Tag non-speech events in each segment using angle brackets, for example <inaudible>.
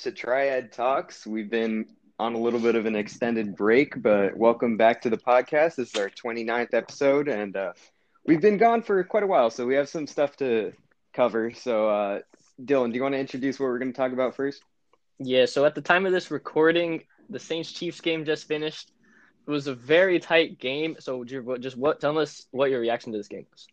to Triad Talks. We've been on a little bit of an extended break, but welcome back to the podcast. This is our 29th episode, and uh, we've been gone for quite a while, so we have some stuff to cover. So, uh, Dylan, do you want to introduce what we're going to talk about first? Yeah, so at the time of this recording, the Saints Chiefs game just finished. It was a very tight game. So, just what tell us what your reaction to this game was.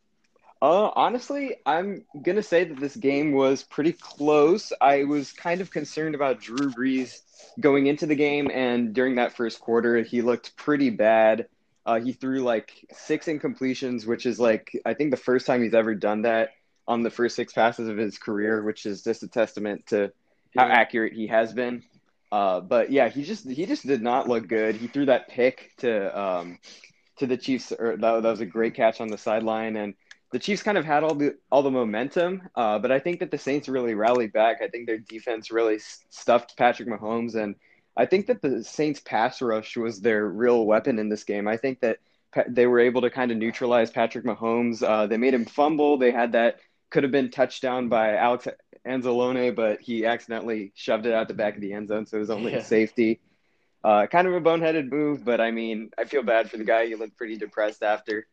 Uh, honestly, I'm gonna say that this game was pretty close. I was kind of concerned about Drew Brees going into the game, and during that first quarter, he looked pretty bad. Uh, he threw like six incompletions, which is like I think the first time he's ever done that on the first six passes of his career, which is just a testament to how yeah. accurate he has been. Uh, but yeah, he just he just did not look good. He threw that pick to um, to the Chiefs. Or that, that was a great catch on the sideline, and the Chiefs kind of had all the all the momentum, uh, but I think that the Saints really rallied back. I think their defense really stuffed Patrick Mahomes, and I think that the Saints pass rush was their real weapon in this game. I think that they were able to kind of neutralize Patrick Mahomes. Uh, they made him fumble. They had that could have been touchdown by Alex Anzalone, but he accidentally shoved it out the back of the end zone, so it was only yeah. a safety. Uh, kind of a boneheaded move, but I mean, I feel bad for the guy. He looked pretty depressed after.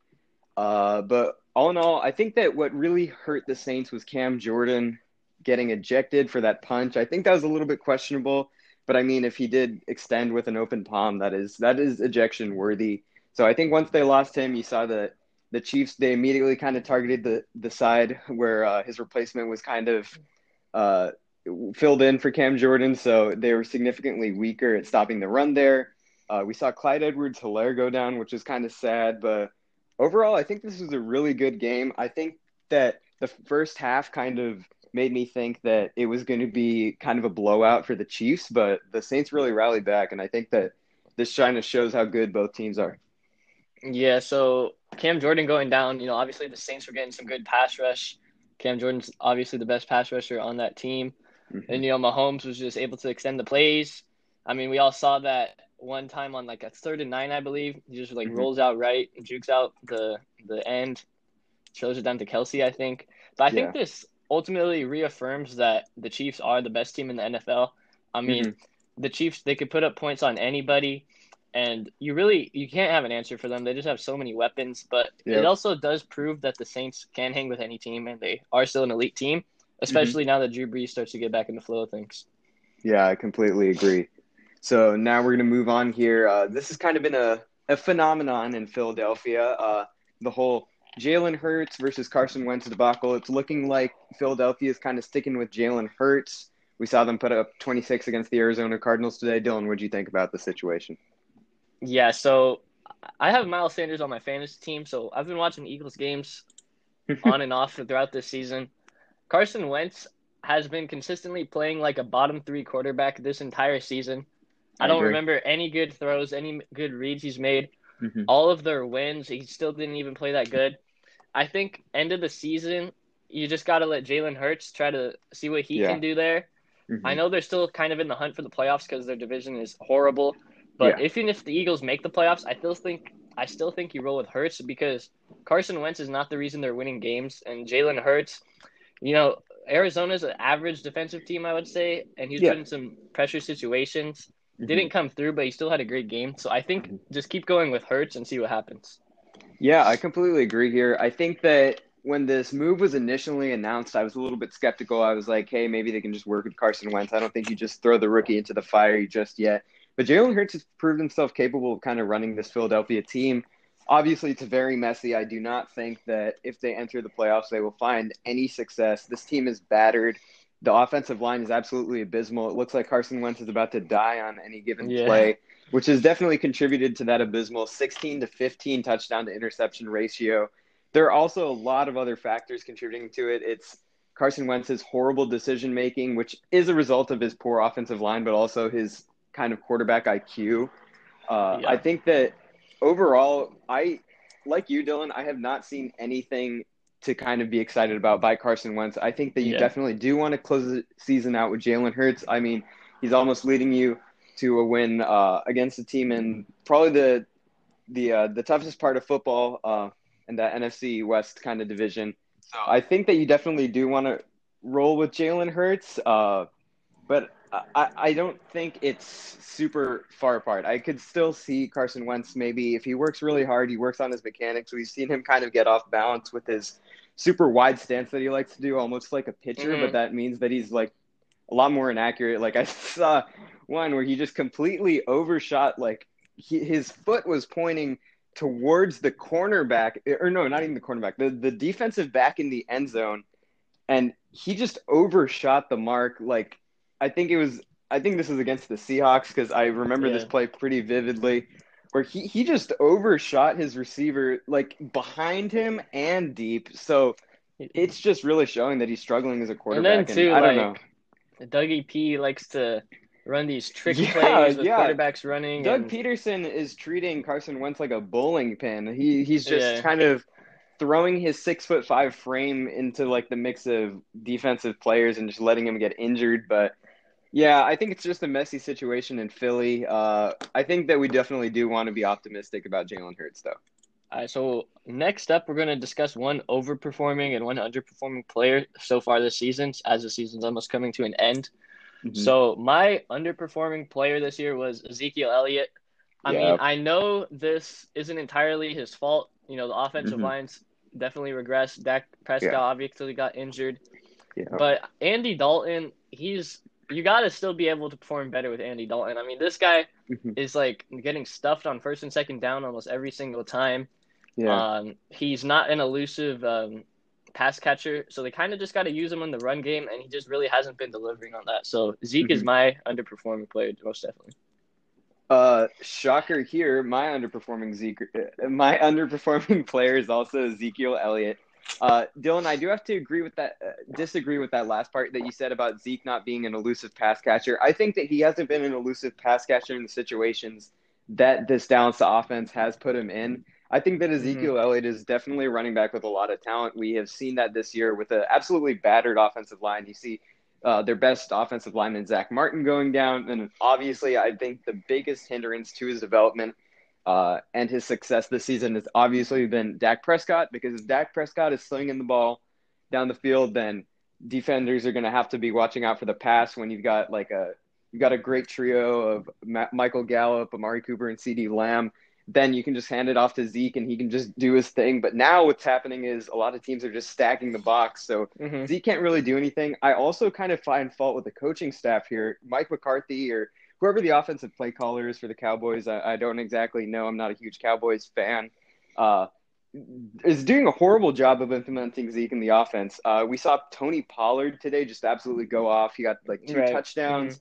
Uh, but all in all, I think that what really hurt the Saints was Cam Jordan getting ejected for that punch. I think that was a little bit questionable, but I mean, if he did extend with an open palm, that is that is ejection worthy. So I think once they lost him, you saw that the Chiefs they immediately kind of targeted the the side where uh, his replacement was kind of uh, filled in for Cam Jordan. So they were significantly weaker at stopping the run there. Uh, we saw Clyde Edwards-Helaire go down, which is kind of sad, but overall, I think this was a really good game. I think that the first half kind of made me think that it was going to be kind of a blowout for the Chiefs, but the Saints really rallied back, and I think that this kind of shows how good both teams are. Yeah, so Cam Jordan going down, you know, obviously the Saints were getting some good pass rush. Cam Jordan's obviously the best pass rusher on that team. Mm-hmm. And, you know, Mahomes was just able to extend the plays. I mean, we all saw that one time on like a third and nine, I believe. He just like mm-hmm. rolls out right, jukes out the the end, throws it down to Kelce, I think. But I yeah. think this ultimately reaffirms that the Chiefs are the best team in the NFL. I mean, mm-hmm. the Chiefs they could put up points on anybody, and you really you can't have an answer for them. They just have so many weapons. But it also does prove that the Saints can hang with any team, and they are still an elite team, especially mm-hmm. now that Drew Brees starts to get back in the flow of things. Yeah, I completely agree. So now we're going to move on here. Uh, this has kind of been a, a phenomenon in Philadelphia. Uh, the whole Jalen Hurts versus Carson Wentz debacle. It's looking like Philadelphia is kind of sticking with Jalen Hurts. We saw them put up 26 against the Arizona Cardinals today. Dylan, what do you think about the situation? Yeah, so I have Miles Sanders on my fantasy team, so I've been watching Eagles games <laughs> on and off throughout this season. Carson Wentz has been consistently playing like a bottom three quarterback this entire season. I, don't remember any good throws, any good reads he's made. Mm-hmm. All of their wins, he still didn't even play that good. I think end of the season, you just got to let Jalen Hurts try to see what he yeah. can do there. Mm-hmm. I know they're still kind of in the hunt for the playoffs because their division is horrible. But yeah. even if the Eagles make the playoffs, I still think I still think you roll with Hurts because Carson Wentz is not the reason they're winning games, and Jalen Hurts, you know, Arizona's an average defensive team, I would say, and he's yeah. put in some pressure situations. Mm-hmm. Didn't come through, but he still had a great game. So I think just keep going with Hurts and see what happens. Yeah, I completely agree here. I think that when this move was initially announced, I was a little bit skeptical. I was like, hey, maybe they can just work with Carson Wentz. I don't think you just throw the rookie into the fire just yet. But Jalen Hurts has proved himself capable of kind of running this Philadelphia team. Obviously, it's very messy. I do not think that if they enter the playoffs, they will find any success. This team is battered. The offensive line is absolutely abysmal. It looks like Carson Wentz is about to die on any given yeah. play, which has definitely contributed to that abysmal 16 to 15 touchdown to interception ratio. There are also a lot of other factors contributing to it. It's Carson Wentz's horrible decision making, which is a result of his poor offensive line, but also his kind of quarterback IQ. Uh, yeah. I think that overall, I like you, Dylan. I have not seen anything to kind of be excited about by Carson Wentz. I think that you yeah. definitely do want to close the season out with Jalen Hurts. I mean, he's almost leading you to a win uh, against the team in probably the the uh, the toughest part of football uh, in that NFC West kind of division. So I think that you definitely do want to roll with Jalen Hurts. Uh, but I, I don't think it's super far apart. I could still see Carson Wentz maybe if he works really hard, he works on his mechanics. We've seen him kind of get off balance with his super wide stance that he likes to do, almost like a pitcher, Mhm. but that means that he's like a lot more inaccurate. Like I <laughs> saw one where he just completely overshot, like he, his foot was pointing towards the cornerback, or no, not even the cornerback, the, the defensive back in the end zone. And he just overshot the mark. Like, I think it was, I think this was against the Seahawks because I remember this play pretty vividly where he, he just overshot his receiver like behind him and deep. So it's just really showing that he's struggling as a quarterback. And then too, I don't know. like Dougie P likes to run these trick Yeah, plays with yeah. quarterbacks running. Doug and, Pederson is treating Carson Wentz like a bowling pin. He he's just Yeah. kind of throwing his six foot five frame into like the mix of defensive players and just letting him get injured. But yeah, I think it's just a messy situation in Philly. Uh, I think that we definitely do want to be optimistic about Jalen Hurts, though. All right, so next up, we're going to discuss one overperforming and one underperforming player so far this season, as the season's almost coming to an end. Mm-hmm. So my underperforming player this year was Ezekiel Elliott. I Yeah. mean, I know this isn't entirely his fault. You know, the offensive Mhm. lines definitely regressed. Dak Prescott Yeah. obviously got injured, yeah, but Andy Dalton, he's you got to still be able to perform better with Andy Dalton. I mean, this guy Mhm. is like getting stuffed on first and second down almost every single time. yeah. Um, he's not an elusive um, pass catcher, so they kind of just got to use him in the run game, and he just really hasn't been delivering on that. So Zeke is Mhm. my underperforming player, most definitely. Uh, shocker here. My underperforming Zeke, uh, my <laughs> underperforming player is also Ezekiel Elliott. Uh, Dylan, I do have to agree with that. Uh, disagree with that last part that you said about Zeke not being an elusive pass catcher. I think that he hasn't been an elusive pass catcher in the situations that this Dallas offense has put him in. I think that Ezekiel Elliott is definitely a running back with a lot of talent. We have seen that this year with an absolutely battered offensive line. You see uh, their best offensive lineman, Zack Martin, going down. And obviously, I think the biggest hindrance to his development uh, and his success this season has obviously been Dak Prescott because if Dak Prescott is slinging the ball down the field, then defenders are going to have to be watching out for the pass when you've got like a you've got a great trio of Ma- Michael Gallup, Amari Cooper, and CeeDee Lamb. Then you can just hand it off to Zeke and he can just do his thing. But now what's happening is a lot of teams are just stacking the box. So Mm-hmm. Zeke can't really do anything. I also kind of find fault with the coaching staff here. Mike McCarthy or whoever the offensive play caller is for the Cowboys, I, I don't exactly know. I'm not a huge Cowboys fan. Uh, is doing a horrible job of implementing Zeke in the offense. Uh, we saw Tony Pollard today just absolutely go off. He got like two Right. touchdowns.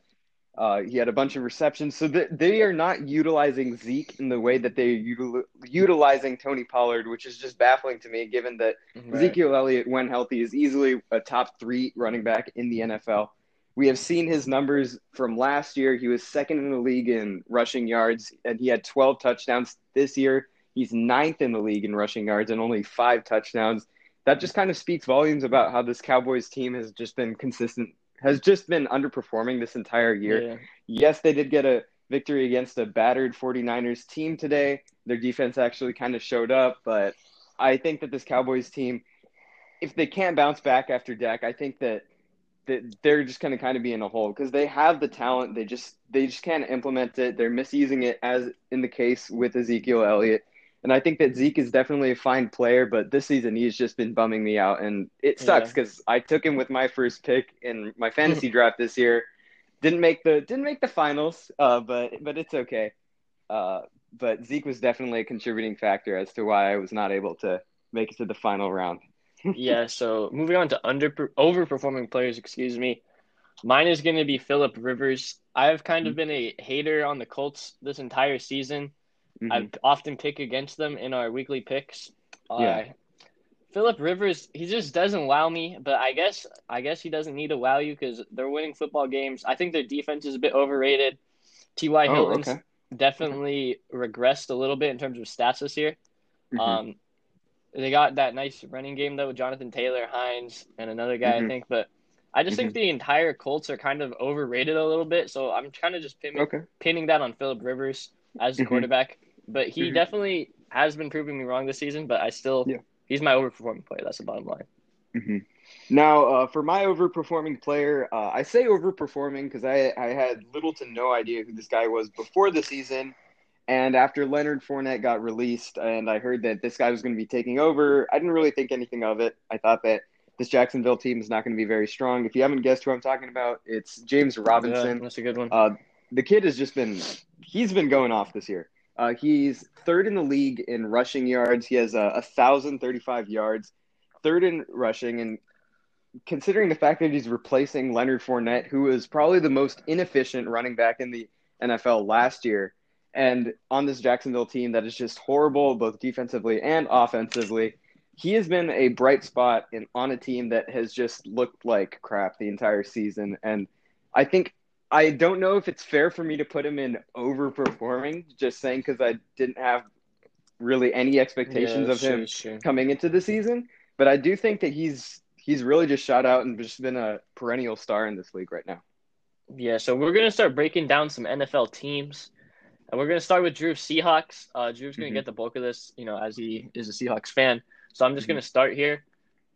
Uh, he had a bunch of receptions. So th- they are not utilizing Zeke in the way that they're util- utilizing Tony Pollard, which is just baffling to me, given that Ezekiel Elliott, when healthy, is easily a top three running back in the NFL. We have seen his numbers from last year. He was second in the league in rushing yards, and he had 12 touchdowns. This year, he's ninth in the league in rushing yards and only five touchdowns. That just kind of speaks volumes about how this Cowboys team has just been consistent, has just been underperforming this entire year. Yeah. Yes, they did get a victory against a battered 49ers team today. Their defense actually kind of showed up, but I think that this Cowboys team, if they can't bounce back after Dak, I think that that they're just going to kind of be in a hole because they have the talent. They just they just can't implement it. They're misusing it, as in the case with Ezekiel Elliott. And I think that Zeke is definitely a fine player, but this season he's just been bumming me out, and it sucks Yeah. because I took him with my first pick in my <laughs> fantasy draft this year. Didn't make the didn't make the finals, uh, but but it's okay. Uh, but Zeke was definitely a contributing factor as to why I was not able to make it to the final round. Yeah, <laughs> so moving on to under overperforming players, excuse me. Mine is going to be Philip Rivers. I've kind of been a hater on the Colts this entire season. Mhm. I often pick against them in our weekly picks. Yeah. Uh, Philip Rivers, he just doesn't wow me, but I guess I guess he doesn't need to wow you because they're winning football games. I think their defense is a bit overrated. T.Y. Oh, Hilton's okay. definitely regressed a little bit in terms of stats this year. Mhm. Um, they got that nice running game though with Jonathan Taylor, Hines, and another guy Mhm. I think. But I just think the entire Colts are kind of overrated a little bit. So I'm kind of just pinning, okay. pinning that on Philip Rivers as the Mhm. quarterback. But he Mhm. definitely has been proving me wrong this season. But I still Yeah. he's my overperforming player. That's the bottom line. hmm Now, uh, for my overperforming player, uh, I say overperforming because I, I had little to no idea who this guy was before the season. And after Leonard Fournette got released and I heard that this guy was going to be taking over, I didn't really think anything of it. I thought that this Jacksonville team is not going to be very strong. If you haven't guessed who I'm talking about, it's James Robinson. Yeah, that's a good one. Uh, the kid has just been he's been going off this year. Uh, he's third in the league in rushing yards. He has a thousand thirty-five yards, third in rushing, and considering the fact that he's replacing Leonard Fournette, who was probably the most inefficient running back in the NFL last year, and on this Jacksonville team that is just horrible both defensively and offensively, he has been a bright spot in on a team that has just looked like crap the entire season. And I think I don't know if it's fair for me to put him in overperforming, just saying because I didn't have really any expectations Yeah, of sure, him sure. coming into the season. But I do think that he's he's really just shot out and just been a perennial star in this league right now. Yeah, so we're gonna start breaking down some NFL teams, and we're gonna start with Drew Seahawks. Uh, Drew's gonna Mhm. get the bulk of this, you know, as he is a Seahawks fan. So I'm just Mhm. gonna start here.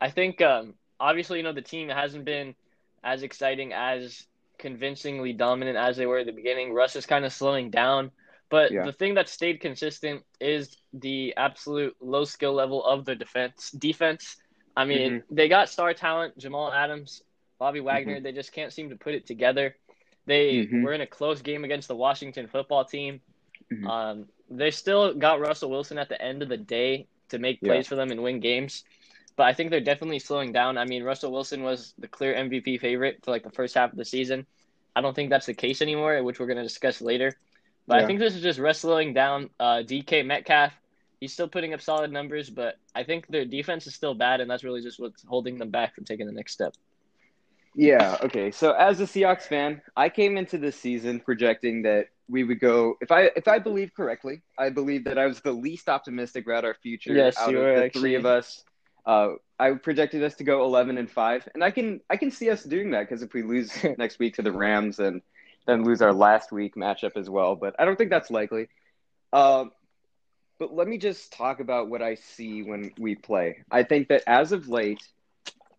I think, um, obviously, you know, the team hasn't been as exciting, as convincingly dominant as they were at the beginning. Russ is kind of slowing down, but Yeah. the thing that stayed consistent is the absolute low skill level of the defense. Defense. I mean, they got star talent, Jamal Adams, Bobby Wagner. They just can't seem to put it together. They Mhm. were in a close game against the Washington football team. Mhm. Um, they still got Russell Wilson at the end of the day to make Yeah. plays for them and win games. But I think they're definitely slowing down. I mean, Russell Wilson was the clear MVP favorite for like the first half of the season. I don't think that's the case anymore, which we're going to discuss later. But I think this is just slowing down. Uh, DK Metcalf, he's still putting up solid numbers, but I think their defense is still bad, and that's really just what's holding them back from taking the next step. Yeah, okay. So as a Seahawks fan, I came into this season projecting that we would go if I if I believe correctly, I believe that I was the least optimistic about our future Yes, out you of the actually. three of us. Uh, I projected us to go 11 and 5, and I can I can see us doing that because if we lose <laughs> next week to the Rams and then lose our last week matchup as well, but I don't think that's likely. Um, but let me just talk about what I see when we play. I think that as of late,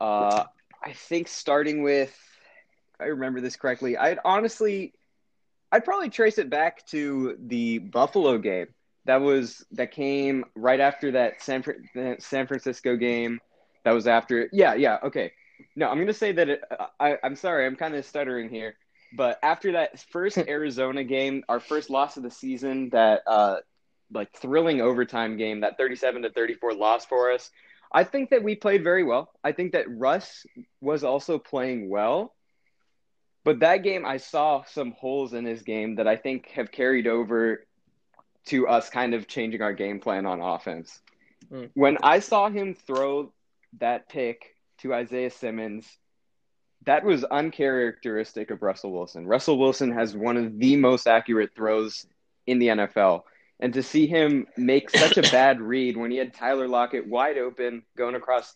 uh, I think starting with, if I remember this correctly, I'd honestly, I'd probably trace it back to the Buffalo game. That was that came right after that San the San Francisco game. That was after. Yeah, yeah. Okay. No, I'm gonna say that. It, I, I'm sorry. I'm kind of stuttering here. But after that first <laughs> Arizona game, our first loss of the season, that uh, like thrilling overtime game, that 37 to 34 loss for us. I think that we played very well. I think that Russ was also playing well. But that game, I saw some holes in his game that I think have carried over to us kind of changing our game plan on offense. Mm. When I saw him throw that pick to Isaiah Simmons, that was uncharacteristic of Russell Wilson. Russell Wilson has one of the most accurate throws in the NFL. And to see him make such a bad read when he had Tyler Lockett wide open going across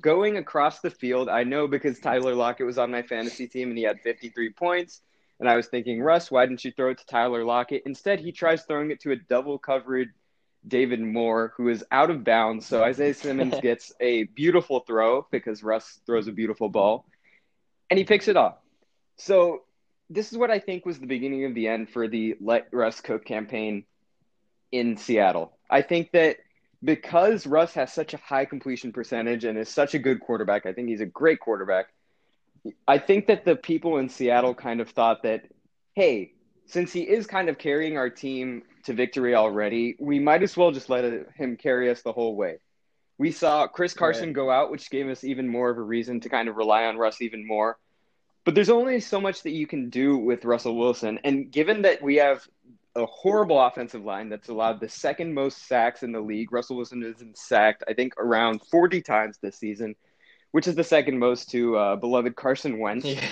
going, across the field, I know because Tyler Lockett was on my fantasy team and he had 53 points. And I was thinking, Russ, why didn't you throw it to Tyler Lockett? Instead, he tries throwing it to a double covered David Moore, who is out of bounds. So Isaiah <laughs> Simmons gets a beautiful throw because Russ throws a beautiful ball and he picks it off. So this is what I think was the beginning of the end for the Let Russ Cook campaign in Seattle. I think that because Russ has such a high completion percentage and is such a good quarterback, I think he's a great quarterback. I think that the people in Seattle kind of thought that, hey, since he is kind of carrying our team to victory already, we might as well just let him carry us the whole way. We saw Chris Carson Right. go out, which gave us even more of a reason to kind of rely on Russ even more. But there's only so much that you can do with Russell Wilson. And given that we have a horrible offensive line that's allowed the second most sacks in the league, Russell Wilson has been sacked, I think, around 40 times this season, which is the second most to uh, beloved Carson Wentz. Yeah.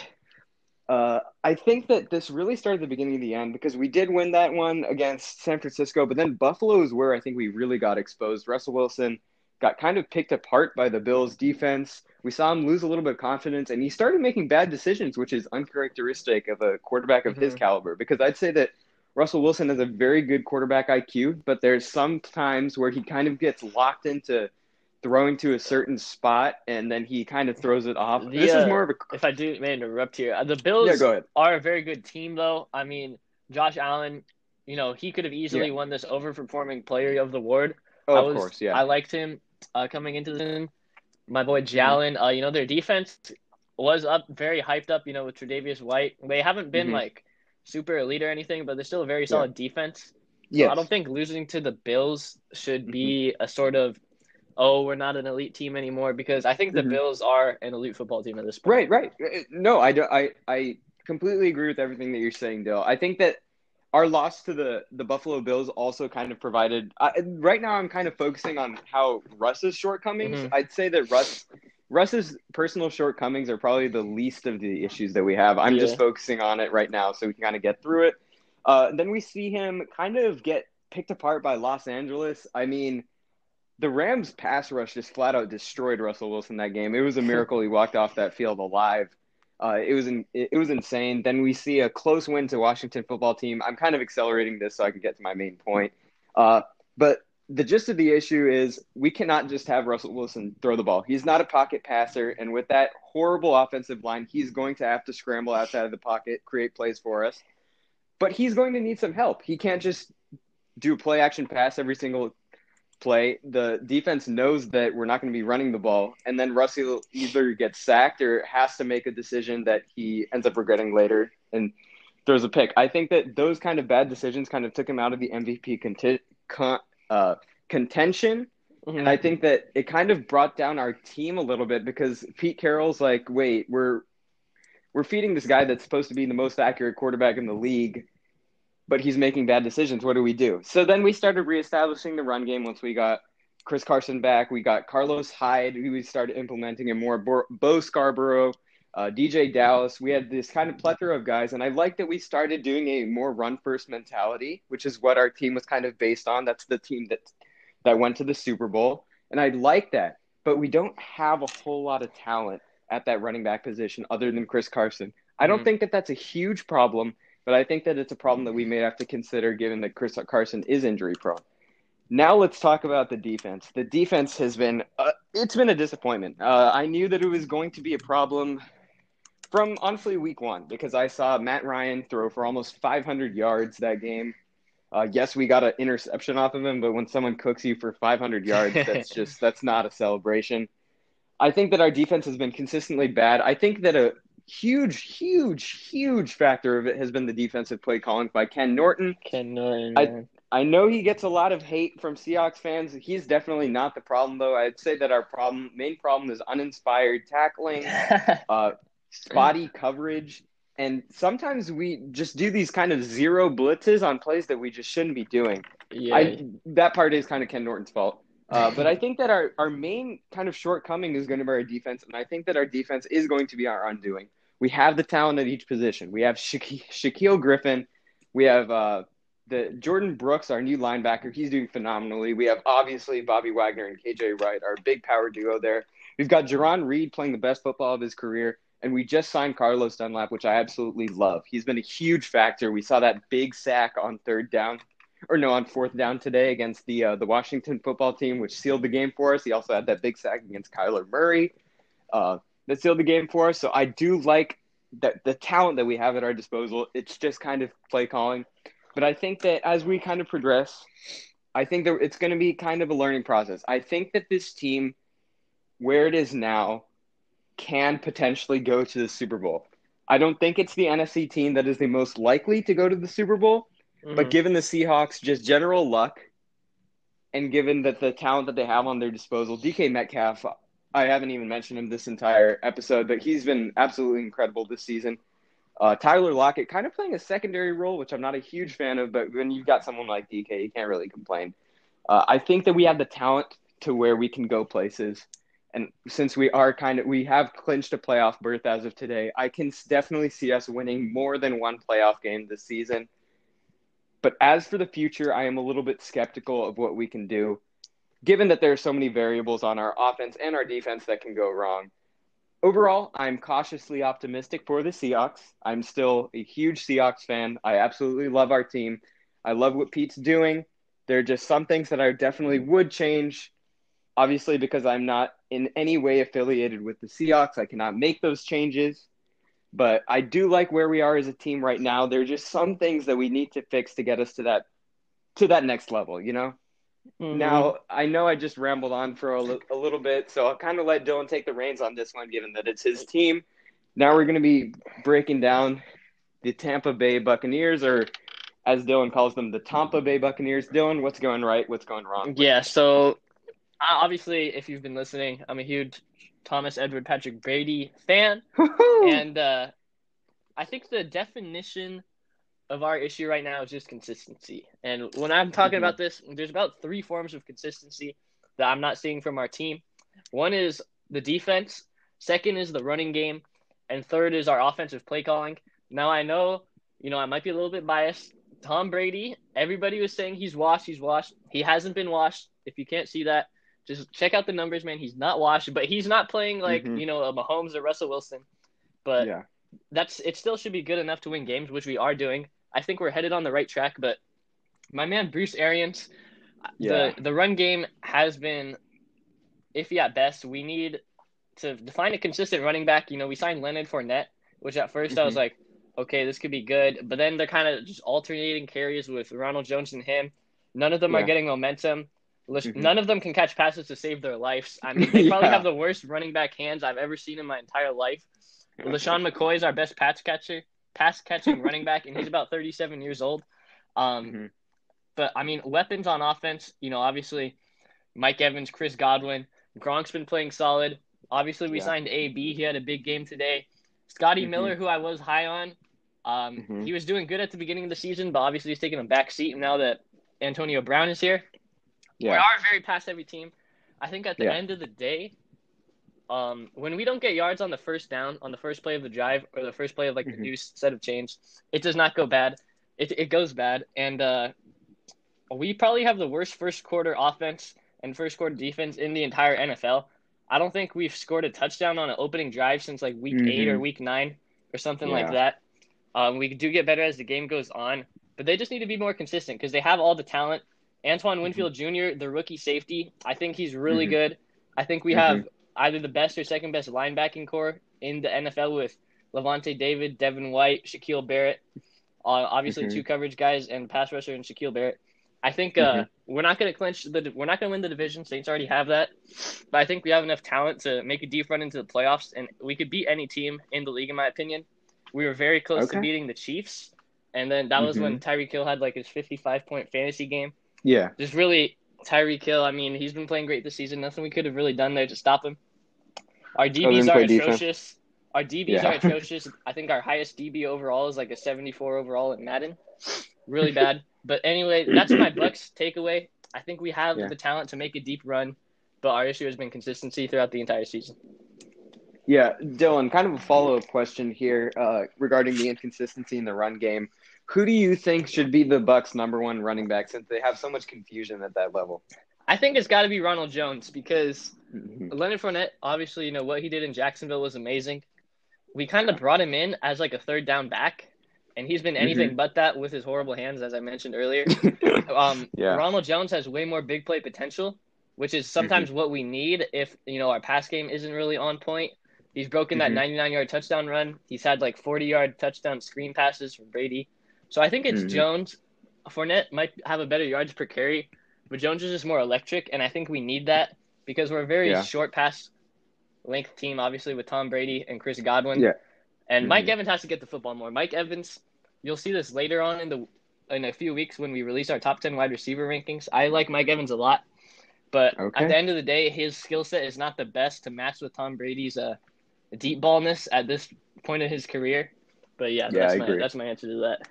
Uh, I think that this really started the beginning of the end because we did win that one against San Francisco, but then Buffalo is where I think we really got exposed. Russell Wilson got kind of picked apart by the Bills' defense. We saw him lose a little bit of confidence, and he started making bad decisions, which is uncharacteristic of a quarterback of his Mhm. caliber. Because I'd say that Russell Wilson has a very good quarterback IQ, but there's some times where he kind of gets locked into throwing to a certain spot and then he kind of throws it off. The, this is more of a If I do may interrupt here, uh, the Bills yeah. Are a very good team, though. I mean, Josh Allen, you know, he could have easily Yeah. won this overperforming player of the award. Oh, I of course, yeah. I liked him uh, coming into the. My boy Jalen, uh, you know, their defense was up, very hyped up, you know, with Tre'Davious White. They haven't been Mhm. like super elite or anything, but they're still a very solid defense. So. I don't think losing to the Bills should be a sort of, oh, we're not an elite team anymore, because I think the Mhm. Bills are an elite football team at this point. Right, right. Uh, No, I don't. I I completely agree with everything that you're saying, Dill. I think that our loss to the the Buffalo Bills also kind of provided. I, right now, I'm kind of focusing on how Russ's shortcomings. Mhm. I'd say that Russ Russ's personal shortcomings are probably the least of the issues that we have. I'm just focusing on it right now, so we can kind of get through it. Uh, then we see him kind of get picked apart by Los Angeles. I mean. The Rams pass rush just flat out destroyed Russell Wilson that game. It was a <laughs> miracle he walked off that field alive. Uh, it was in, it was insane. Then we see a close win to Washington football team. I'm kind of accelerating this so I can get to my main point. Uh, but the gist of the issue is we cannot just have Russell Wilson throw the ball. He's not a pocket passer, and with that horrible offensive line, he's going to have to scramble outside of the pocket, create plays for us. But he's going to need some help. He can't just do play action pass every single play. The defense knows that we're not going to be running the ball, and then Russell either gets sacked or has to make a decision that he ends up regretting later and throws a pick. I think that those kind of bad decisions kind of took him out of the MVP conti- con- uh, contention. Mhm. And I think that it kind of brought down our team a little bit because Pete Carroll's like, wait, we're we're feeding this guy that's supposed to be the most accurate quarterback in the league, but he's making bad decisions. What do we do? So then we started reestablishing the run game once we got Chris Carson back. We got Carlos Hyde. We started implementing a more Bo, Bo Scarborough, uh, DeeJay Dallas. We had this kind of plethora of guys, and I like that we started doing a more run first mentality, which is what our team was kind of based on. That's the team that that went to the Super Bowl, and I like that. But we don't have a whole lot of talent at that running back position other than Chris Carson. I don't Mhm. think that that's a huge problem, but I think that it's a problem that we may have to consider given that Chris Carson is injury prone. Now let's talk about the defense. The defense has been uh, it's been a disappointment. Uh, I knew that it was going to be a problem from honestly week 1 because I saw Matt Ryan throw for almost 500 yards that game. Uh, yes, we got an interception off of him, but when someone cooks you for 500 yards, <laughs> that's just that's not a celebration. I think that our defense has been consistently bad. I think that a huge, huge, huge factor of it has been the defensive play calling by Ken Norton. Ken Norton. I- I know he gets a lot of hate from Seahawks fans. He's definitely not the problem, though. I'd say that our problem, main problem, is uninspired tackling, <laughs> uh, spotty coverage, and sometimes we just do these kind of zero blitzes on plays that we just shouldn't be doing. yeah. I that part is kind of Ken Norton's fault. Uh, but I think that our, our main kind of shortcoming is going to be our defense, and I think that our defense is going to be our undoing. We have the talent at each position. We have Shaqu- Shaquille Griffin. We have uh, the Jordyn Brooks, our new linebacker. He's doing phenomenally. We have obviously Bobby Wagner and KJ Wright, our big power duo there. We've got Jarran Reed playing the best football of his career, and we just signed Carlos Dunlap, which I absolutely love. He's been a huge factor. We saw that big sack on third down or no, on fourth down today against the uh, the Washington football team, which sealed the game for us. He also had that big sack against Kyler Murray uh, that sealed the game for us. So I do like that the talent that we have at our disposal. It's just kind of play calling, but I think that as we kind of progress, I think that it's going to be kind of a learning process. I think that this team, where it is now, can potentially go to the Super Bowl. I don't think it's the NFC team that is the most likely to go to the Super Bowl. But Mhm. given the Seahawks just general luck, and given that the talent that they have on their disposal, DK Metcalf, I haven't even mentioned him this entire episode, but he's been absolutely incredible this season. Uh, Tyler Lockett kind of playing a secondary role, which I'm not a huge fan of, but when you've got someone like DK, you can't really complain. Uh, I think that we have the talent to where we can go places. And since we are kind of, we have clinched a playoff berth as of today, I can definitely see us winning more than one playoff game this season. But as for the future, I am a little bit skeptical of what we can do, given that there are so many variables on our offense and our defense that can go wrong. Overall, I'm cautiously optimistic for the Seahawks. I'm still a huge Seahawks fan. I absolutely love our team. I love what Pete's doing. There are just some things that I definitely would change. Obviously, because I'm not in any way affiliated with the Seahawks, I cannot make those changes. But I do like where we are as a team right now. There are just some things that we need to fix to get us to that to that next level, you know? Mm-hmm. Now, I know I just rambled on for a, a little bit, so I'll kind of let Dylan take the reins on this one, given that it's his team. Now we're going to be breaking down the Tampa Bay Buccaneers, or as Dylan calls them, the Tampa Bay Buccaneers. Dylan, what's going right? What's going wrong? Yeah, so obviously, if you've been listening, I'm a huge Thomas Edward Patrick Brady fan, and uh, I think the definition of our issue right now is just consistency. And when I'm talking mm-hmm. about this, there's about three forms of consistency that I'm not seeing from our team. One is the defense, second is the running game, and third is our offensive play calling. Now I know, you know, I might be a little bit biased. Tom Brady, everybody was saying he's washed, he's washed. He hasn't been washed. If you can't see that, just check out the numbers, man. He's not washed, but he's not playing like, mm-hmm. you know, a Mahomes or Russell Wilson. But yeah. that's it still should be good enough to win games, which we are doing. I think we're headed on the right track, but my man Bruce Arians, yeah. the the run game has been iffy at best. We need to find a consistent running back. You know, we signed Leonard Fournette, which at 1st mm-hmm. I was mm-hmm. like, okay, this could be good. But then they're kind of just alternating carries with Ronald Jones and him. None of them yeah. are getting momentum. Mm-hmm. None of them can catch passes to save their lives. I mean, they <laughs> probably yeah. have the worst running back hands I've ever seen in my entire life. LeSean McCoy is our best pass catcher, pass catching running back, and he's about 37 years old. Um, mm-hmm. But I mean, weapons on offense. You know, obviously, Mike Evans, Chris Godwin, Gronk's been playing solid. Obviously, we yeah. signed AB. He had a big game today. Scotty mm-hmm. Miller, who I was high on, um, mm-hmm. he was doing good at the beginning of the season, but obviously he's taking a back seat now that Antonio Brown is here. Yeah. We are very past every team. I think at the yeah. end of the day, um, when we don't get yards on the first down, on the first play of the drive, or the first play of like mm-hmm. the new set of chains, it does not go bad. It, it goes bad. And uh, we probably have the worst first quarter offense and first quarter defense in the entire NFL. I don't think we've scored a touchdown on an opening drive since like week mm-hmm. eight or week nine or something yeah. like that. Um, we do get better as the game goes on, but they just need to be more consistent because they have all the talent. Antoine mm-hmm. Winfield mm-hmm. Jr., the rookie safety, I think he's really mm-hmm. good. I think we have mm-hmm. either the best or second best linebacking core in the NFL with Lavonte David, Devin White, Shaquille Barrett. Uh, obviously, mm-hmm. two coverage guys and pass rusher and Shaquille Barrett. I think uh, mm-hmm. we're not going to clinch the. We're not going to win the division. Saints already have that, but I think we have enough talent to make a deep run into the playoffs, and we could beat any team in the league, in my opinion. We were very close okay. to beating the Chiefs, and then that was mm-hmm. when Tyreek Hill had like his 55 point fantasy game. Yeah, just really Tyreek Hill. I mean, he's been playing great this season. Nothing we could have really done there to stop him. Our DBs are atrocious. Defense. Our DBs yeah. are <laughs> atrocious. I think our highest DB overall is like a 74 overall in Madden. Really bad. But anyway, that's my Bucks takeaway. I think we have yeah. the talent to make a deep run, but our issue has been consistency throughout the entire season. Yeah, Dylan, kind of a follow up question here uh, regarding the inconsistency in the run game. Who do you think should be the Bucks' number one running back since they have so much confusion at that level? I think it's got to be Ronald Jones because mm-hmm. Leonard Fournette, obviously, you know what he did in Jacksonville was amazing. We kind of brought him in as like a third down back, and he's been anything mm-hmm. but that with his horrible hands, as I mentioned earlier. <laughs> um, yeah. Ronald Jones has way more big play potential, which is sometimes mm-hmm. what we need if you know our pass game isn't really on point. He's broken mm-hmm. that 99 yard touchdown run. He's had like 40 yard touchdown screen passes from Brady. So I think it's mm-hmm. Jones. Fournette might have a better yards per carry, but Jones is just more electric, and I think we need that because we're a very yeah. short pass length team, obviously with Tom Brady and Chris Godwin. Yeah. And Mike mm-hmm. Evans has to get the football more. Mike Evans You'll see this later on in the in a few weeks when we release our top 10 wide receiver rankings. I like Mike Evans a lot, but okay. at the end of the day, his skill set is not the best to match with Tom Brady's uh, deep ballness at this point of his career. But yeah, yeah that's, my, that's my answer to that.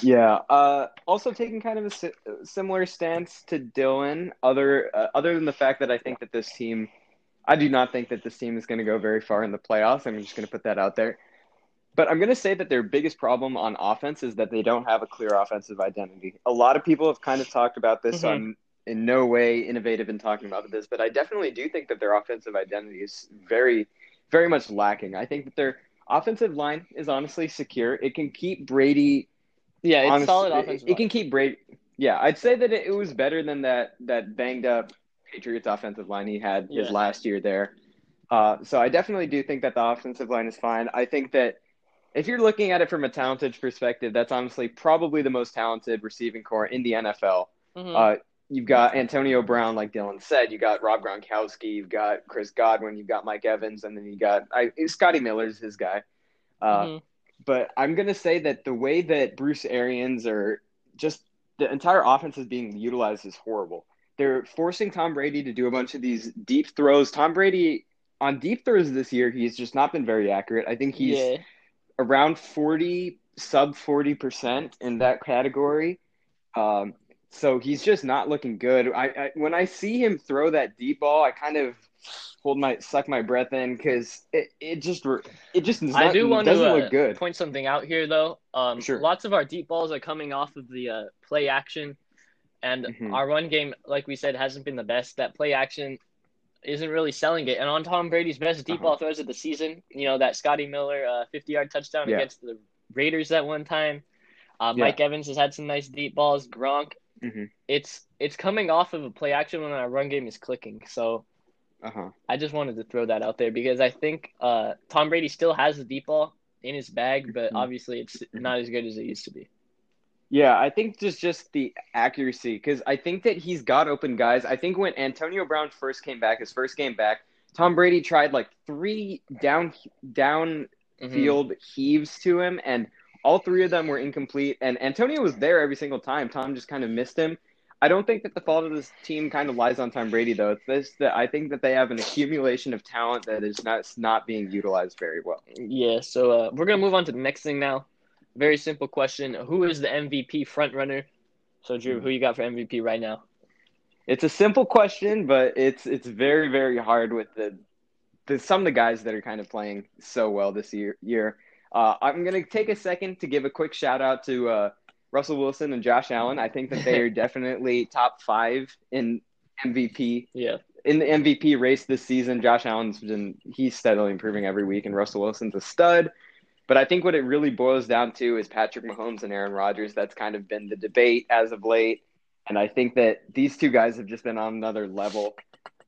Yeah. Uh, also taking kind of a si- similar stance to Dylan, other uh, other than the fact that I think that this team, I do not think that this team is going to go very far in the playoffs. I'm just going to put that out there. But I'm going to say that their biggest problem on offense is that they don't have a clear offensive identity. A lot of people have kind of talked about this. Mm-hmm. So I'm in no way innovative in talking about this, but I definitely do think that their offensive identity is very, very much lacking. I think that their offensive line is honestly secure. It can keep Brady. Yeah, it's solid offensive. It, it, can keep Brady. Yeah, I'd say that it, it was better than that that banged up Patriots offensive line he had his last year there. Uh, so I definitely do think that the offensive line is fine. I think that if you're looking at it from a talented perspective, that's honestly probably the most talented receiving core in the NFL. Mhm. Uh, you've got Antonio Brown, like Dylan said. You got Rob Gronkowski. You've got Chris Godwin. You've got Mike Evans, and then you got I, Scotty Miller's his guy. Uh, Mhm. But I'm gonna say that the way that Bruce Arians or just the entire offense is being utilized is horrible. They're forcing Tom Brady to do a bunch of these deep throws. Tom Brady on deep throws this year, he's just not been very accurate. I think he's yeah. around 40 sub 40% in that category um, so he's just not looking good I, I when i see him throw that deep ball i kind of hold my suck my breath in because it, it just it just does I do want doesn't to uh, good point something out here, though. Um, Sure. Lots of our deep balls are coming off of the uh, play action, and Mhm. our run game, like we said, hasn't been the best. That play action isn't really selling it. And on Tom Brady's best deep Uh-huh. ball throws of the season, you know that Scotty Miller uh, 50-yard touchdown Yeah. against the Raiders that one time. Uh, Yeah. Mike Evans has had some nice deep balls. Gronk. Mhm. It's it's coming off of a play action when our run game is clicking. So uh-huh I just wanted to throw that out there because I think uh, Tom Brady still has the deep ball in his bag, but Mhm. obviously it's not as good as it used to be. Yeah, I think just just the accuracy because I think that he's got open guys. I think when Antonio Brown first came back, his first game back, Tom Brady tried like three down down Mhm. field heaves to him, and all three of them were incomplete. And Antonio was there every single time. Tom just kind of missed him. I don't think that the fault of this team kind of lies on Tom Brady, though. It's this that I think that they have an accumulation of talent that is not not being utilized very well. Yeah, so uh, we're gonna move on to the next thing now. Very simple question: Who is the MVP front runner? So Drew, who you got for MVP right now? It's a simple question, but it's it's very very hard with the, the some of the guys that are kind of playing so well this year. Year, uh, I'm gonna take a second to give a quick shout out to uh, Russell Wilson and Josh Allen. I think that they are <laughs> definitely top five in MVP Yeah, in the MVP race this season. Josh Allen's been he's steadily improving every week, and Russell Wilson's a stud. But I think what it really boils down to is Patrick Mahomes and Aaron Rodgers. That's kind of been the debate as of late. And I think that these two guys have just been on another level.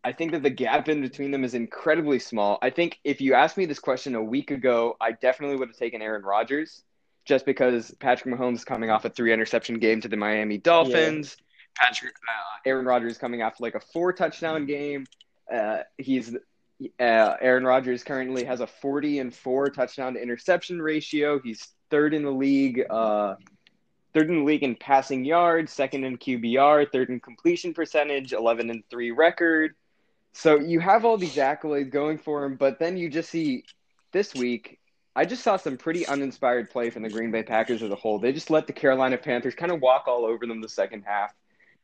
I think that the gap in between them is incredibly small. I think if you asked me this question a week ago, I definitely would have taken Aaron Rodgers just because Patrick Mahomes is coming off a three interception game to the Miami Dolphins. Patrick uh, Aaron Rodgers coming off like a four touchdown game. Uh, he's uh, Aaron Rodgers currently has a 40 and 4 touchdown to interception ratio. He's third in the league, uh, third in the league in passing yards, second in QBR, third in completion percentage, 11 and 3 record. So you have all these accolades going for him, but then you just see this week. I just saw some pretty uninspired play from the Green Bay Packers as a whole. They just let the Carolina Panthers kind of walk all over them the second half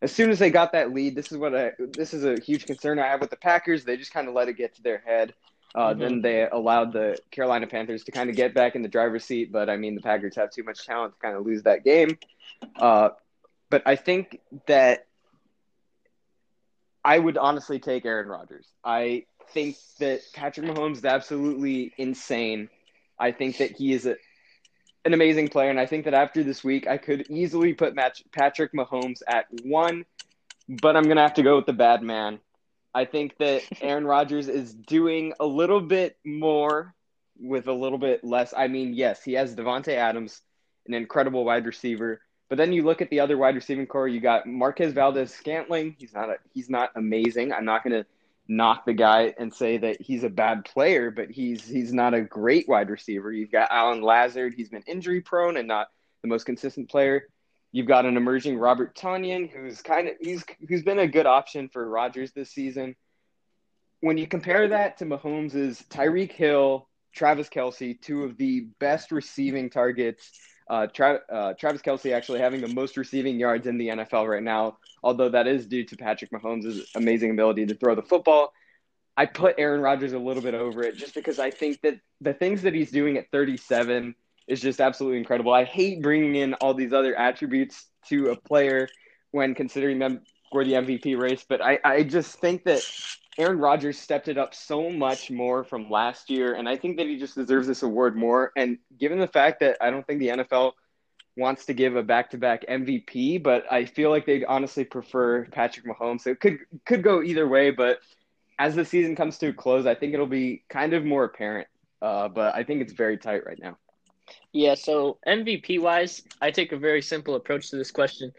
as soon as they got that lead, this is what I, this is a huge concern I have with the Packers. They just kind of let it get to their head. Uh, Mhm. Then they allowed the Carolina Panthers to kind of get back in the driver's seat. But I mean, the Packers have too much talent to kind of lose that game. Uh, but I think that I would honestly take Aaron Rodgers. I think that Patrick Mahomes is absolutely insane. I think that he is a, an amazing player, and I think that after this week, I could easily put Match, Patrick Mahomes at one, but I'm gonna have to go with the bad man. I think that <laughs> Aaron Rodgers is doing a little bit more with a little bit less. I mean, yes, he has Davante Adams, an incredible wide receiver, but then you look at the other wide receiving core. You got Marquez Valdes-Scantling. He's not a, he's not amazing. I'm not gonna knock the guy and say that he's a bad player, but he's he's not a great wide receiver. You've got Allen Lazard. He's been injury prone and not the most consistent player. You've got an emerging Robert Tonyan, who's kind of he's who's been a good option for Rodgers this season. When you compare that to Mahomes' Tyreek Hill, Travis Kelce, two of the best receiving targets. Uh, Tra- uh, Travis Kelce actually having the most receiving yards in the NFL right now, although that is due to Patrick Mahomes' amazing ability to throw the football. I put Aaron Rodgers a little bit over it just because I think that the things that he's doing at 37 is just absolutely incredible. I hate bringing in all these other attributes to a player when considering them for the MVP race, but I, I just think that Aaron Rodgers stepped it up so much more from last year, and I think that he just deserves this award more. And given the fact that I don't think the NFL wants to give a back-to-back MVP, but I feel like they'd honestly prefer Patrick Mahomes. So it could could go either way, but as the season comes to a close, I think it'll be kind of more apparent. Uh, but I think it's very tight right now. Yeah, so MVP wise, I take a very simple approach to this question.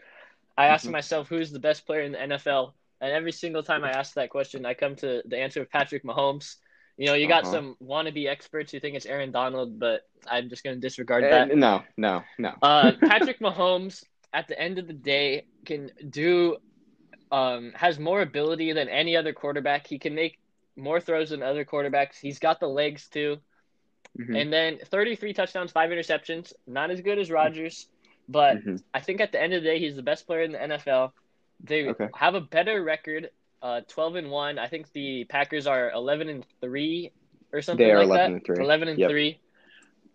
I ask Mhm. myself who's the best player in the NFL, and every single time I ask that question, I come to the answer of Patrick Mahomes. You know, you got Uh-huh. some wannabe experts who think it's Aaron Donald, but I'm just going to disregard that. Uh, no, no, no. Uh, Patrick Mahomes, at the end of the day, can do, um, has more ability than any other quarterback. He can make more throws than other quarterbacks. He's got the legs too. Mhm. And then 33 touchdowns, five interceptions. Not as good as Rodgers, but Mhm. I think at the end of the day, he's the best player in the NFL. They Okay. have a better record, uh, 12 and one. I think the Packers are 11 and three or something They are like 11 that. and three. 11 and Yep. three.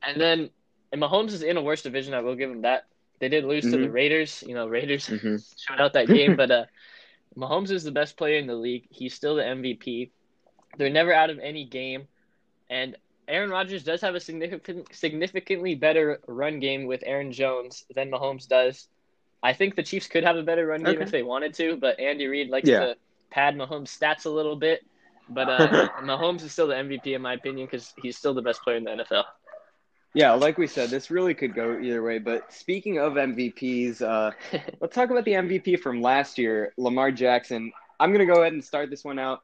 And then and Mahomes is in a worse division. I will give him that. They did lose to the Mhm. Raiders. You know, Raiders Mhm. <laughs> showed out that game, but uh, Mahomes is the best player in the league. He's still the MVP. They're never out of any game, and Aaron Rodgers does have a significant, significantly better run game with Aaron Jones than Mahomes does. I think the Chiefs could have a better run game Okay. if they wanted to, but Andy Reid likes Yeah. to pad Mahomes' stats a little bit. But uh, <laughs> Mahomes is still the MVP in my opinion because he's still the best player in the NFL. Yeah, like we said, this really could go either way. But speaking of MVPs, uh, <laughs> let's talk about the MVP from last year, Lamar Jackson. I'm going to go ahead and start this one out.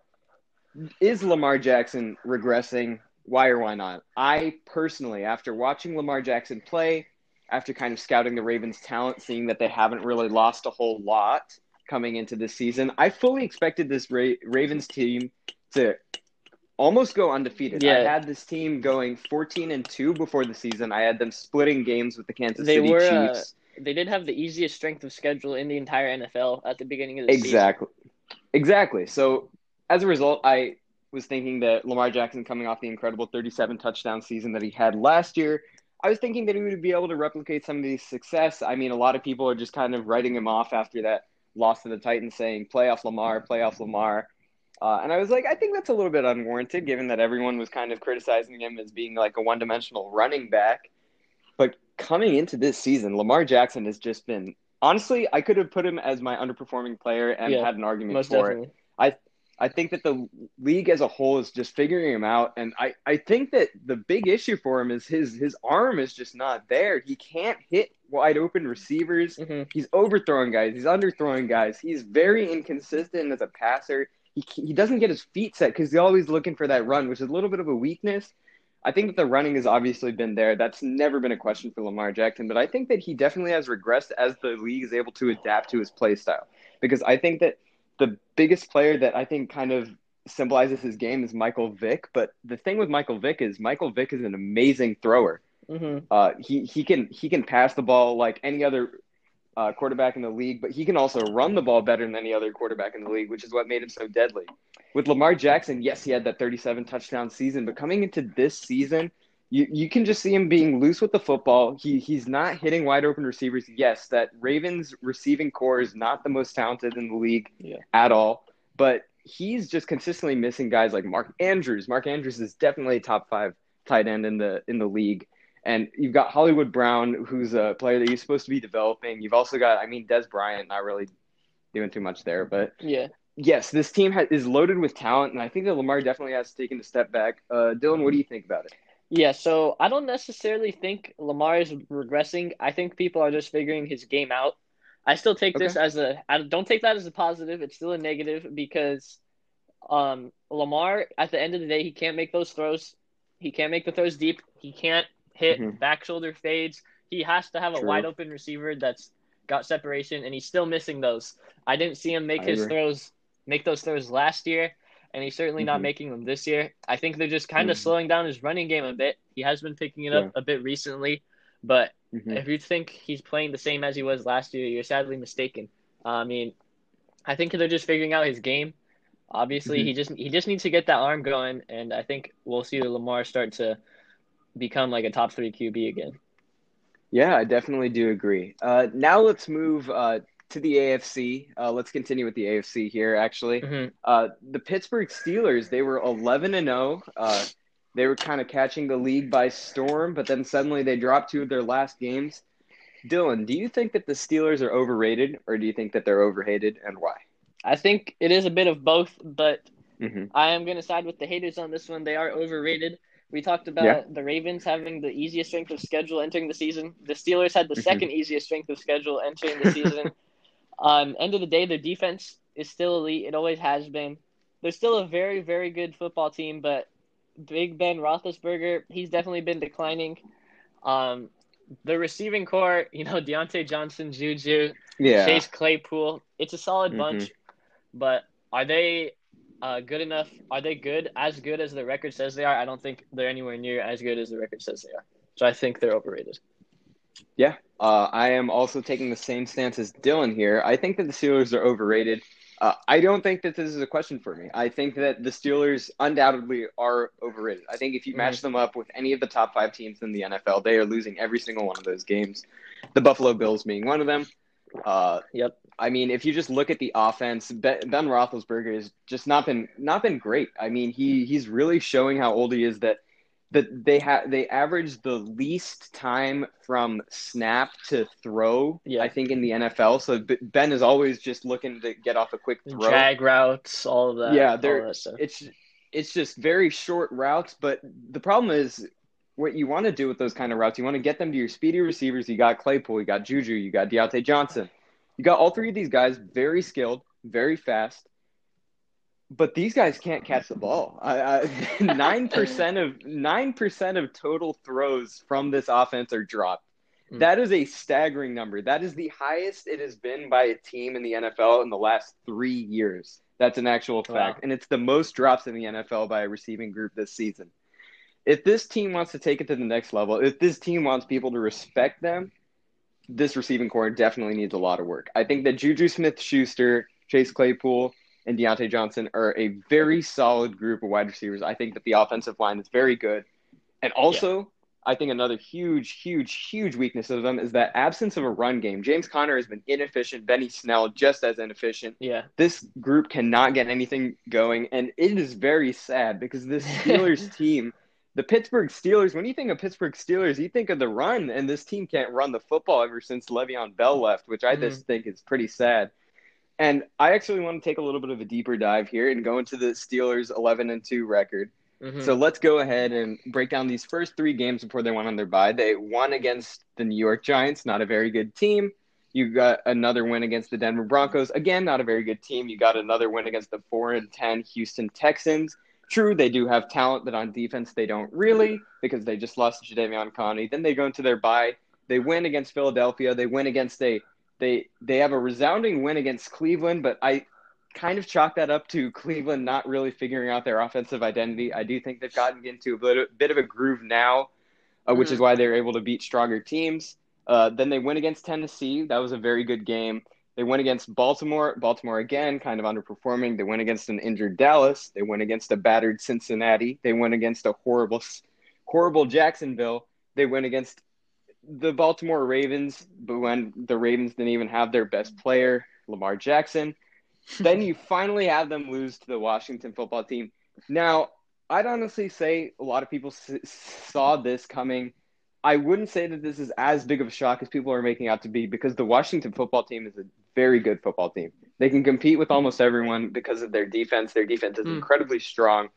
Is Lamar Jackson regressing? Why or why not? I personally, after watching Lamar Jackson play, after kind of scouting the Ravens' talent, seeing that they haven't really lost a whole lot coming into this season, I fully expected this Ra- Ravens team to almost go undefeated. I had this team going 14 and 2 before the season. I had them splitting games with the Kansas They City were, uh, Chiefs. They did have the easiest strength of schedule in the entire NFL at the beginning of the season. Exactly. Exactly. So as a result, I was thinking that Lamar Jackson coming off the incredible 37 touchdown season that he had last year, I was thinking that he would be able to replicate some of these success. I mean, a lot of people are just kind of writing him off after that loss to the Titans saying playoff Lamar, playoff Lamar. Uh, and I was like, I think that's a little bit unwarranted given that everyone was kind of criticizing him as being like a one dimensional running back. But coming into this season, Lamar Jackson has just been honestly, I could have put him as my underperforming player and Yeah, had an argument for it. definitely. I think that the league as a whole is just figuring him out, and I, I think that the big issue for him is his his arm is just not there. He can't hit wide open receivers. hmm He's overthrowing guys. He's underthrowing guys. He's very inconsistent as a passer. He he doesn't get his feet set because he's always looking for that run, which is a little bit of a weakness. I think that the running has obviously been there. That's never been a question for Lamar Jackson, but I think that he definitely has regressed as the league is able to adapt to his play style. Because I think that the biggest player that I think kind of symbolizes his game is Michael Vick. But the thing with Michael Vick is Michael Vick is an amazing thrower. hmm Uh, he he can he can pass the ball like any other uh, quarterback in the league, but he can also run the ball better than any other quarterback in the league, which is what made him so deadly. With Lamar Jackson, yes, he had that 37 touchdown season, but coming into this season, you, you can just see him being loose with the football. He he's not hitting wide open receivers. Yes, that Ravens receiving core is not the most talented in the league Yeah. at all, but he's just consistently missing guys like Mark Andrews. Mark Andrews is definitely a top five tight end in the in the league. And you've got Hollywood Brown, who's a player that you're supposed to be developing. You've also got, I mean, Dez Bryant, not really doing too much there, but Yeah. yes, this team ha- is loaded with talent, and I think that Lamar definitely has taken a step back. Uh, Dylan, what do you think about it? Yeah, so I don't necessarily think Lamar is regressing. I think people are just figuring his game out. I still take this as a I don't take that as a positive. It's still a negative because um Lamar at the end of the day he can't make those throws. He can't make the throws deep. He can't hit Mhm. back shoulder fades. He has to have a True. wide open receiver that's got separation and he's still missing those. I didn't see him make I his agree. throws make those throws last year and he's certainly not Mhm. making them this year. I think they're just kind of Mhm. slowing down his running game a bit. He has been picking it up a bit recently, but Mhm. if you think he's playing the same as he was last year, you're sadly mistaken. I mean, I think they're just figuring out his game. Obviously, Mhm. he just he just needs to get that arm going, and I think we'll see Lamar start to become like a top three QB again. Yeah, I definitely do agree. Uh, now let's move uh, to the AFC. Uh, let's continue with the AFC here, actually. Mhm. Uh, the Pittsburgh Steelers, they were 11 and 0. Uh, they were kind of catching the league by storm, but then suddenly they dropped two of their last games. Dylan, do you think that the Steelers are overrated or do you think that they're overhated and why? I think it is a bit of both, but Mm-hmm. I am going to side with the haters on this one. They are overrated. We talked about Yeah. the Ravens having the easiest strength of schedule entering the season. The Steelers had the Mhm. second easiest strength of schedule entering the season. <laughs> um, end of the day, their defense is still elite. It always has been. They're still a very, very good football team, but Big Ben Roethlisberger, he's definitely been declining. Um, the receiving core, you know, Diontae Johnson, Juju, Yeah. Chase Claypool. It's a solid Mhm. bunch, but are they uh, good enough? Are they good as good as the record says they are? I don't think they're anywhere near as good as the record says they are. So I think they're overrated. Yeah, uh, I am also taking the same stance as Dylan here. I think that the Steelers are overrated. Uh, I don't think that this is a question for me. I think that the Steelers undoubtedly are overrated. I think if you match them up with any of the top five teams in the NFL, they are losing every single one of those games. The Buffalo Bills being one of them. Uh, Yep. I mean, if you just look at the offense, Ben, ben Roethlisberger has just not been not been great. I mean, he he's really showing how old he is. That that they have they average the least time from snap to throw. Yeah. I think in the NFL. So Ben is always just looking to get off a quick throw. Drag routes, all of that. Yeah, they're- that. It's it's just very short routes. But the problem is. What you want to do with those kind of routes, you want to get them to your speedy receivers. You got Claypool, you got Juju, you got Diontae Johnson. You got all three of these guys very skilled, very fast, but these guys can't catch the ball. <laughs> Nine percent of nine percent of total throws from this offense are dropped. Hmm. That is a staggering number. That is the highest it has been by a team in the NFL in the last three years. That's an actual fact, Wow. and it's the most drops in the NFL by a receiving group this season. If this team wants to take it to the next level, if this team wants people to respect them, this receiving core definitely needs a lot of work. I think that Juju Smith Schuster, Chase Claypool, and Diontae Johnson are a very solid group of wide receivers. I think that the offensive line is very good. And also, I think another huge, huge, huge weakness of them is that absence of a run game. James Conner has been inefficient. Benny Snell just as inefficient. yeah. This group cannot get anything going, and it is very sad because this <laughs> Steelers team, the Pittsburgh Steelers, when you think of Pittsburgh Steelers, you think of the run, and this team can't run the football ever since Le'Veon Bell left, which I mm-hmm. just think is pretty sad. And I actually want to take a little bit of a deeper dive here and go into the Steelers 11 and 2 record. Mhm. So let's go ahead and break down these first three games before they went on their bye. They won against the New York Giants, not a very good team. You got another win against the Denver Broncos, again, not a very good team. You got another win against the four and ten Houston Texans. True, they do have talent, but on defense they don't really because they just lost to Jadeveon Clowney. Then they go into their bye. They win against Philadelphia. They win against a they they have a resounding win against Cleveland, but I kind of chalk that up to Cleveland not really figuring out their offensive identity. I do think they've gotten into a bit, bit of a groove now, uh, which is why they're able to beat stronger teams. Uh, then they win against Tennessee. That was a very good game. They went against Baltimore. Baltimore again, kind of underperforming. They went against an injured Dallas. They went against a battered Cincinnati. They went against a horrible, horrible Jacksonville. They went against the Baltimore Ravens, but when the Ravens didn't even have their best player, Lamar Jackson. <laughs> then you finally have them lose to the Washington football team. Now, I'd honestly say a lot of people s- saw this coming. I wouldn't say that this is as big of a shock as people are making out to be because the Washington football team is a very good football team. They can compete with almost everyone because of their defense. Their defense is Mm. incredibly strong.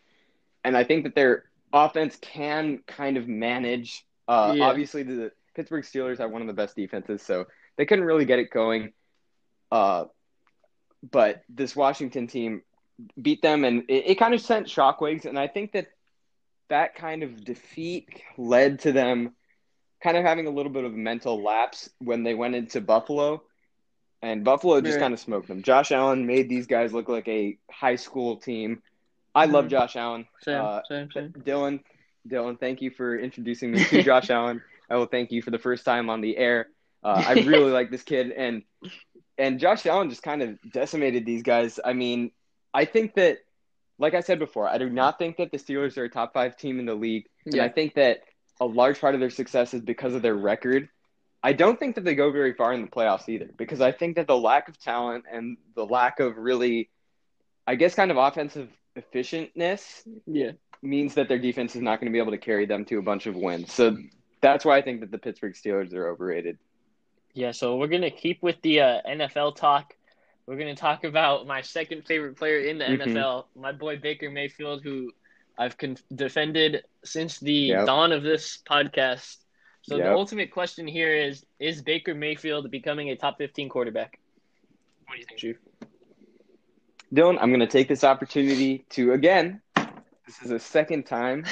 And I think that their offense can kind of manage. Uh, Yeah. Obviously, the Pittsburgh Steelers have one of the best defenses, so they couldn't really get it going. Uh, but this Washington team beat them, and it, it kind of sent shockwaves. And I think that that kind of defeat led to them kind of having a little bit of a mental lapse when they went into Buffalo. And Buffalo just Right. kind of smoked them. Josh Allen made these guys look like a high school team. I love Mhm. Josh Allen. Same, Uh, same, same. Dylan, Dylan, thank you for introducing me to Josh <laughs> Allen. I will thank you for the first time on the air. Uh, I <laughs> really like this kid, and and Josh Allen just kind of decimated these guys. I mean, I think that, like I said before, I do not think that the Steelers are a top five team in the league, and Yeah. I think that a large part of their success is because of their record. I don't think that they go very far in the playoffs either, because I think that the lack of talent and the lack of really, I guess, kind of offensive efficientness Yeah. means that their defense is not going to be able to carry them to a bunch of wins. So that's why I think that the Pittsburgh Steelers are overrated. Yeah, so we're gonna keep with the uh, NFL talk. We're gonna talk about my second favorite player in the Mhm. NFL, my boy Baker Mayfield, who I've con- defended since the Yep. dawn of this podcast. So the ultimate question here is: Is Baker Mayfield becoming a top fifteen quarterback? What do you think, Drew? Dylan, I'm going to take this opportunity to again. This is the second time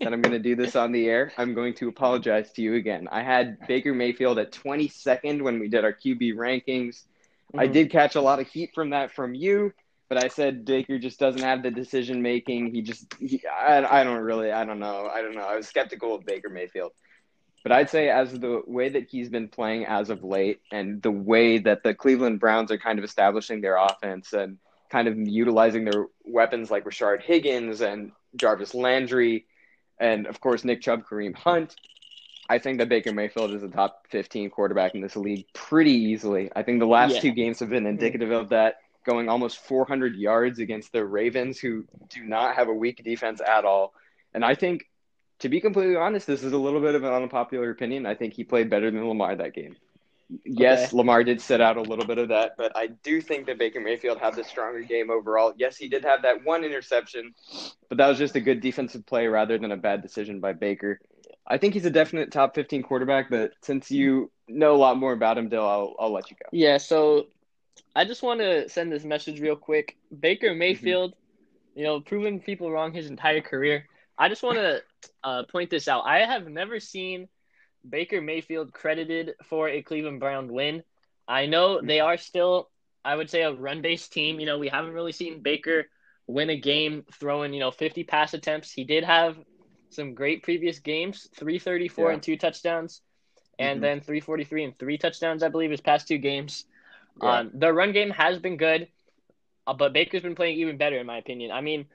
that I'm going to do this on the air. I'm going to apologize to you again. I had Baker Mayfield at 22nd when we did our QB rankings. I Mhm. did catch a lot of heat from that from you, but I said Baker just doesn't have the decision making. He just, he, I, I don't really, I don't know. I don't know. I was skeptical of Baker Mayfield. But I'd say, as the way that he's been playing as of late, and the way that the Cleveland Browns are kind of establishing their offense and kind of utilizing their weapons like Rashard Higgins and Jarvis Landry, and of course Nick Chubb, Kareem Hunt, I think that Baker Mayfield is a top 15 quarterback in this league pretty easily. I think the last Yeah. two games have been mm-hmm. indicative of that, going almost 400 yards against the Ravens, who do not have a weak defense at all. And I think, to be completely honest, this is a little bit of an unpopular opinion. I think he played better than Lamar that game. Yes, Okay. Lamar did set out a little bit of that, but I do think that Baker Mayfield had the stronger game overall. Yes, he did have that one interception, but that was just a good defensive play rather than a bad decision by Baker. I think he's a definite top 15 quarterback, but since you know a lot more about him, Dill, I'll, I'll let you go. Yeah, so I just want to send this message real quick. Baker Mayfield, you know, proven people wrong his entire career. I just want to uh, point this out. I have never seen Baker Mayfield credited for a Cleveland Brown win. I know they are still, I would say, a run based team. You know, we haven't really seen Baker win a game throwing, you know, 50 pass attempts. He did have some great previous games 334 Yeah. and two touchdowns, and Mhm. then 343 and three touchdowns, I believe, his past two games. Yeah. Um, the run game has been good, uh, but Baker's been playing even better, in my opinion. I mean,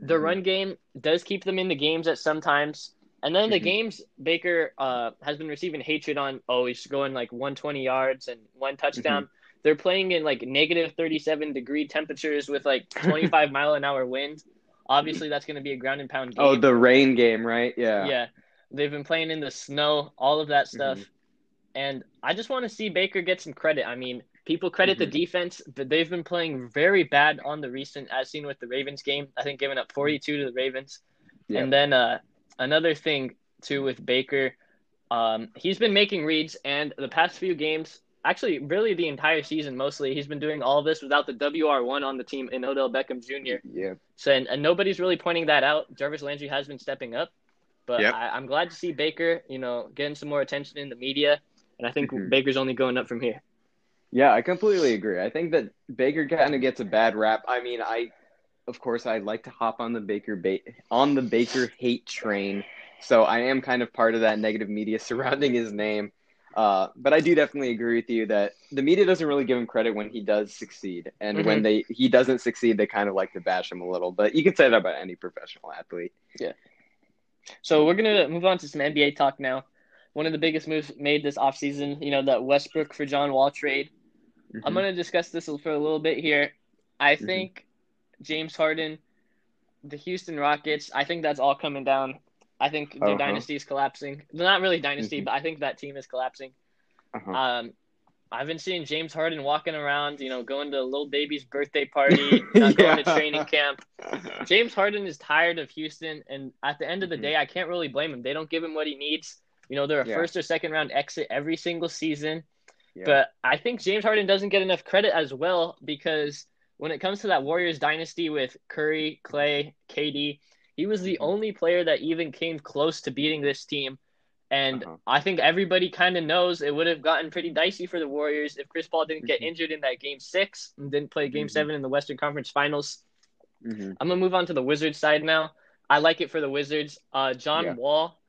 the Mhm. run game does keep them in the games at some times. And then the Mhm. games Baker uh, has been receiving hatred on. Oh, he's going like 120 yards and one touchdown. Mm-hmm. They're playing in like negative 37 degree temperatures with like 25 <laughs> mile an hour wind. Obviously, that's going to be a ground and pound game. Oh, the rain game, right? Yeah. yeah. They've been playing in the snow, all of that stuff. Mm-hmm. And I just want to see Baker get some credit. I mean, people credit the Mhm. defense, but they've been playing very bad on the recent, as seen with the Ravens game. I think giving up 42 to the Ravens. Yeah. And then uh, another thing too with Baker, um, he's been making reads, and the past few games, actually, really the entire season, mostly, he's been doing all this without the WR one on the team in Odell Beckham Jr. Yeah. So and, and nobody's really pointing that out. Jarvis Landry has been stepping up, but Yep. I, I'm glad to see Baker, you know, getting some more attention in the media, and I think Mhm. Baker's only going up from here. Yeah, I completely agree. I think that Baker kind of gets a bad rap. I mean, I, of course, I like to hop on the Baker ba- on the Baker hate train, so I am kind of part of that negative media <laughs> surrounding his name. Uh, but I do definitely agree with you that the media doesn't really give him credit when he does succeed, and when they he doesn't succeed, they kind of like to bash him a little. But you can say that about any professional athlete. Yeah. So we're gonna move on to some NBA talk now. One of the biggest moves made this offseason, you know, that Westbrook for John Wall trade. I'm Mhm. going to discuss this for a little bit here. I Mhm. think James Harden, the Houston Rockets, I think that's all coming down. I think their Uh-huh. dynasty is collapsing. Not really dynasty, Mhm. but I think that team is collapsing. Uh-huh. Um, I've been seeing James Harden walking around, you know, going to a little baby's birthday party, not <laughs> going to training camp. <laughs> James Harden is tired of Houston, and at the end of the Mhm. day, I can't really blame him. They don't give him what he needs. You know, they're a Yeah. first or second round exit every single season. Yeah. But I think James Harden doesn't get enough credit as well because when it comes to that Warriors dynasty with Curry, Clay, KD, he was the Mhm. only player that even came close to beating this team. And Uh-huh. I think everybody kind of knows it would have gotten pretty dicey for the Warriors if Chris Paul didn't get Mhm. injured in that game six and didn't play game Mhm. seven in the Western Conference Finals. Mhm. I'm gonna move on to the Wizards side now. I like it for the Wizards. Uh, John Yeah. Wall,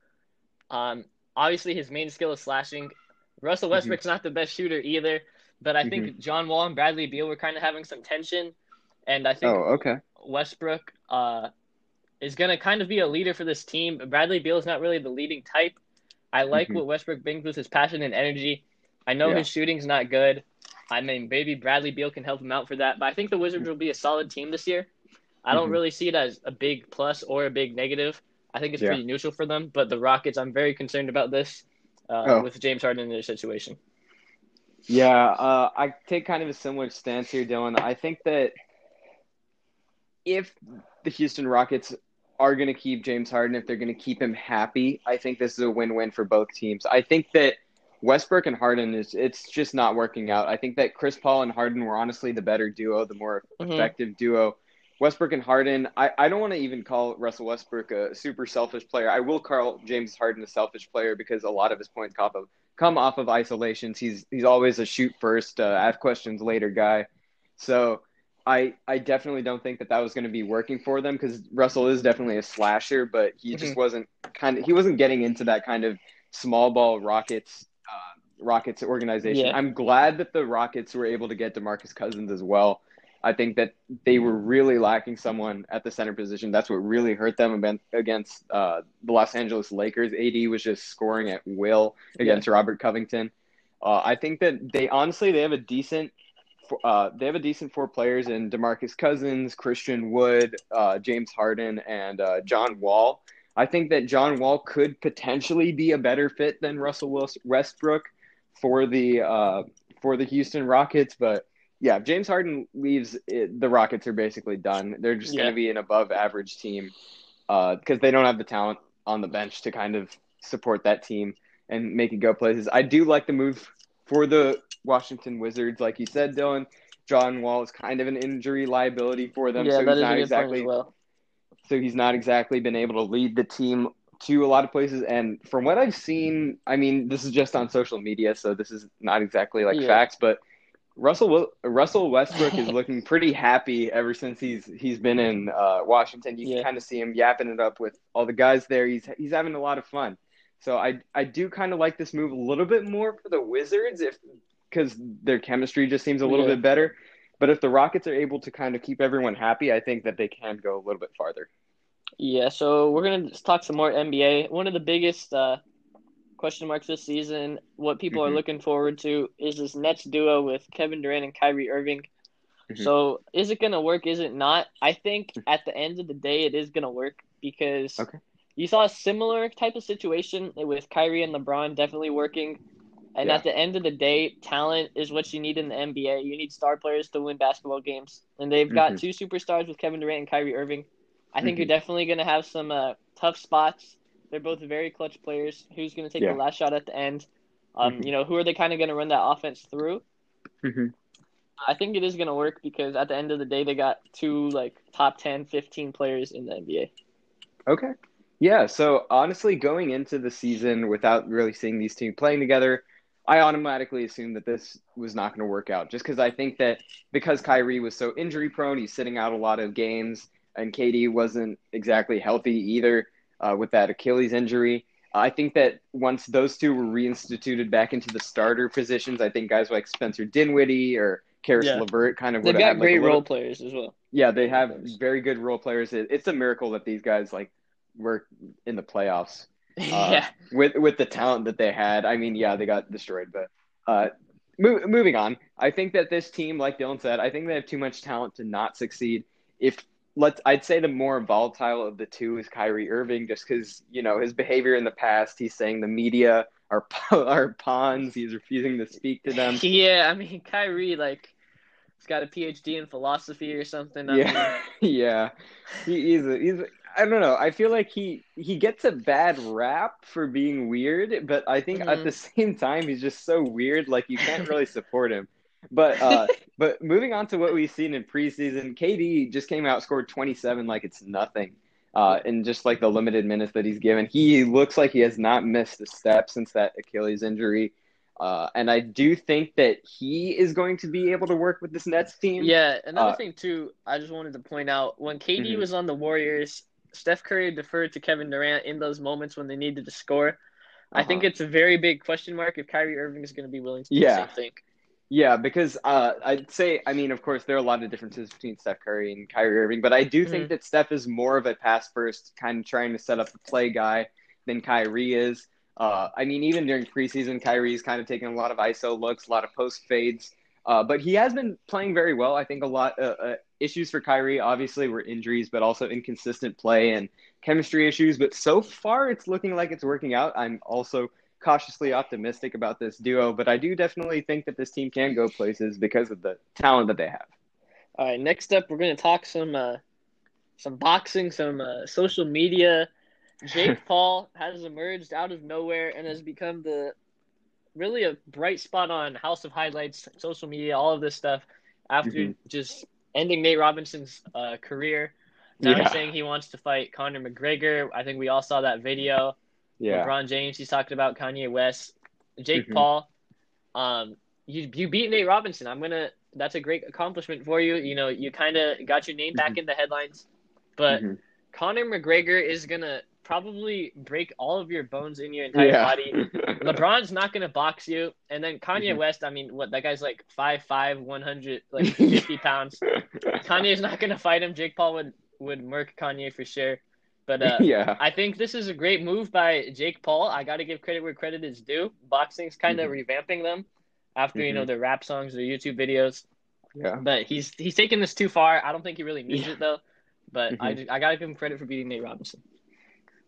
um, obviously his main skill is slashing. Russell Mhm. Westbrook's not the best shooter either, but I think Mm-hmm. John Wall and Bradley Beal were kind of having some tension, and I think Oh, okay. Westbrook uh, is gonna kind of be a leader for this team. Bradley Beal is not really the leading type. I like Mhm. what Westbrook brings with his passion and energy. I know Yeah. his shooting's not good. I mean, maybe Bradley Beal can help him out for that, but I think the Wizards will be a solid team this year. I don't Mhm. really see it as a big plus or a big negative. I think it's Yeah. pretty neutral for them. But the Rockets, I'm very concerned about this uh, Oh. with James Harden in their situation. Yeah, uh, I take kind of a similar stance here, Dylan. I think that if the Houston Rockets are going to keep James Harden, if they're going to keep him happy, I think this is a win-win for both teams. I think that Westbrook and Harden is it's just not working out. I think that Chris Paul and Harden were honestly the better duo, the more mm-hmm. effective duo. Westbrook and Harden, I, I don't want to even call Russell Westbrook a super selfish player. I will call James Harden a selfish player because a lot of his points come of, come off of isolations. He's he's always a shoot first, uh, ask questions later guy. So I I definitely don't think that that was going to be working for them because Russell is definitely a slasher, but he mm-hmm. just wasn't kind of he wasn't getting into that kind of small ball Rockets uh, Rockets organization. Yeah. I'm glad that the Rockets were able to get DeMarcus Cousins as well. I think that they were really lacking someone at the center position. That's what really hurt them against uh, the Los Angeles Lakers. AD was just scoring at will against yeah. Robert Covington. Uh, I think that they honestly they have a decent uh, they have a decent four players in Demarcus Cousins, Christian Wood, uh, James Harden, and uh, John Wall. I think that John Wall could potentially be a better fit than Russell Westbrook for the uh, for the Houston Rockets, but yeah, if James Harden leaves, it, the Rockets are basically done. They're just yeah. going to be an above average team because uh, they don't have the talent on the bench to kind of support that team and make it go places. I do like the move for the Washington Wizards, like you said, Dylan. John Wall is kind of an injury liability for them, yeah, so he's not exactly well. so he's not exactly been able to lead the team to a lot of places. And from what I've seen, I mean, this is just on social media, so this is not exactly like yeah. facts, but Russell Russell Westbrook is <laughs> looking pretty happy ever since he's he's been in uh, Washington. You yeah. can kind of see him yapping it up with all the guys there. He's he's having a lot of fun. So I I do kind of like this move a little bit more for the Wizards if because their chemistry just seems a little yeah. bit better. But if the Rockets are able to kind of keep everyone happy, I think that they can go a little bit farther. Yeah, so we're gonna talk some more NBA. One of the biggest uh, question marks this season. What people mm-hmm. are looking forward to is this Nets duo with Kevin Durant and Kyrie Irving. Mm-hmm. So is it gonna work? Is it not? I think at the end of the day, it is gonna work because okay. you saw a similar type of situation with Kyrie and LeBron definitely working. And yeah. at the end of the day, talent is what you need in the NBA. You need star players to win basketball games, and they've got mm-hmm. two superstars with Kevin Durant and Kyrie Irving. I think you're mm-hmm. definitely gonna have some uh, tough spots they're both very clutch players. Who's going to take yeah. the last shot at the end? Um, mm-hmm. You know, who are they kind of going to run that offense through? Mm-hmm. I think it is going to work because at the end of the day, they got two like top 10, 15 players in the NBA. Okay. Yeah. So honestly, going into the season without really seeing these two playing together, I automatically assumed that this was not going to work out just because I think that because Kyrie was so injury prone, he's sitting out a lot of games, and KD wasn't exactly healthy either uh, with that Achilles injury. I think that once those two were reinstituted back into the starter positions, I think guys like Spencer Dinwiddie or Caris yeah. LeVert kind of they've got had, great like, little... role players as well. Yeah, they have very good role players. it's a miracle that these guys like were in the playoffs. <laughs> Uh, yeah, with with the talent that they had. I mean, yeah, they got destroyed, but uh, mo- moving on. I think that this team, like Dylan said, I think they have too much talent to not succeed. If let's I'd say the more volatile of the two is Kyrie Irving, just because you know his behavior in the past. He's saying the media are <laughs> are pawns. He's refusing to speak to them. <laughs> Yeah, I mean Kyrie like he's got a PhD in philosophy or something. I yeah, mean... <laughs> yeah. He, he's a, he's. A, I don't know. I feel like he he gets a bad rap for being weird, but I think mm-hmm. at the same time he's just so weird. Like you can't really support him. But uh, <laughs> but moving on to what we've seen in preseason, KD just came out scored 27 like it's nothing. Uh, in just like the limited minutes that he's given, he looks like he has not missed a step since that Achilles injury. Uh, and I do think that he is going to be able to work with this Nets team. Yeah, another uh, thing too, I just wanted to point out when KD mm-hmm. was on the Warriors, Steph Curry deferred to Kevin Durant in those moments when they needed to score. Uh-huh. I think uh-huh. it's a very big question mark if Kyrie Irving is going to be willing to do yeah. the same thing. Yeah, because uh, I'd say, I mean, of course, there are a lot of differences between Steph Curry and Kyrie Irving, but I do mm-hmm. think that Steph is more of a pass first, kind of trying to set up the play guy than Kyrie is. Uh, I mean, even during preseason, Kyrie's kind of taking a lot of ISO looks, a lot of post fades, uh, but he has been playing very well. I think a lot uh, uh, issues for Kyrie obviously were injuries, but also inconsistent play and chemistry issues. But so far, it's looking like it's working out. I'm also cautiously optimistic about this duo, but I do definitely think that this team can go places because of the talent that they have. All right, next up, we're going to talk some uh, some boxing, some uh, social media. Jake <laughs> Paul has emerged out of nowhere and has become the really a bright spot on House of Highlights, social media, all of this stuff after mm-hmm. just ending Nate Robinson's uh, career. Now yeah. he's saying he wants to fight Conor McGregor. I think we all saw that video. Yeah. LeBron James, he's talking about Kanye West. Jake mm-hmm. Paul, um, you you beat Nate Robinson. I'm gonna. That's a great accomplishment for you. You know, you kind of got your name back mm-hmm. in the headlines, but mm-hmm. Conor McGregor is gonna probably break all of your bones in your entire yeah. body. <laughs> LeBron's not gonna box you, and then Kanye mm-hmm. West. I mean, what that guy's like five five, one hundred like <laughs> fifty pounds. <laughs> Kanye's not gonna fight him. Jake Paul would would murk Kanye for sure. But <laughs> uh, yeah, I think this is a great move by Jake Paul. I got to give credit where credit is due. Boxing's kind of mm-hmm. revamping them after mm-hmm. you know mm-hmm. their rap songs, their YouTube videos. Yeah, but he's he's taking this too far. I don't think he really needs yeah. it though. But mm-hmm. I I got to give him credit for beating Nate Robinson.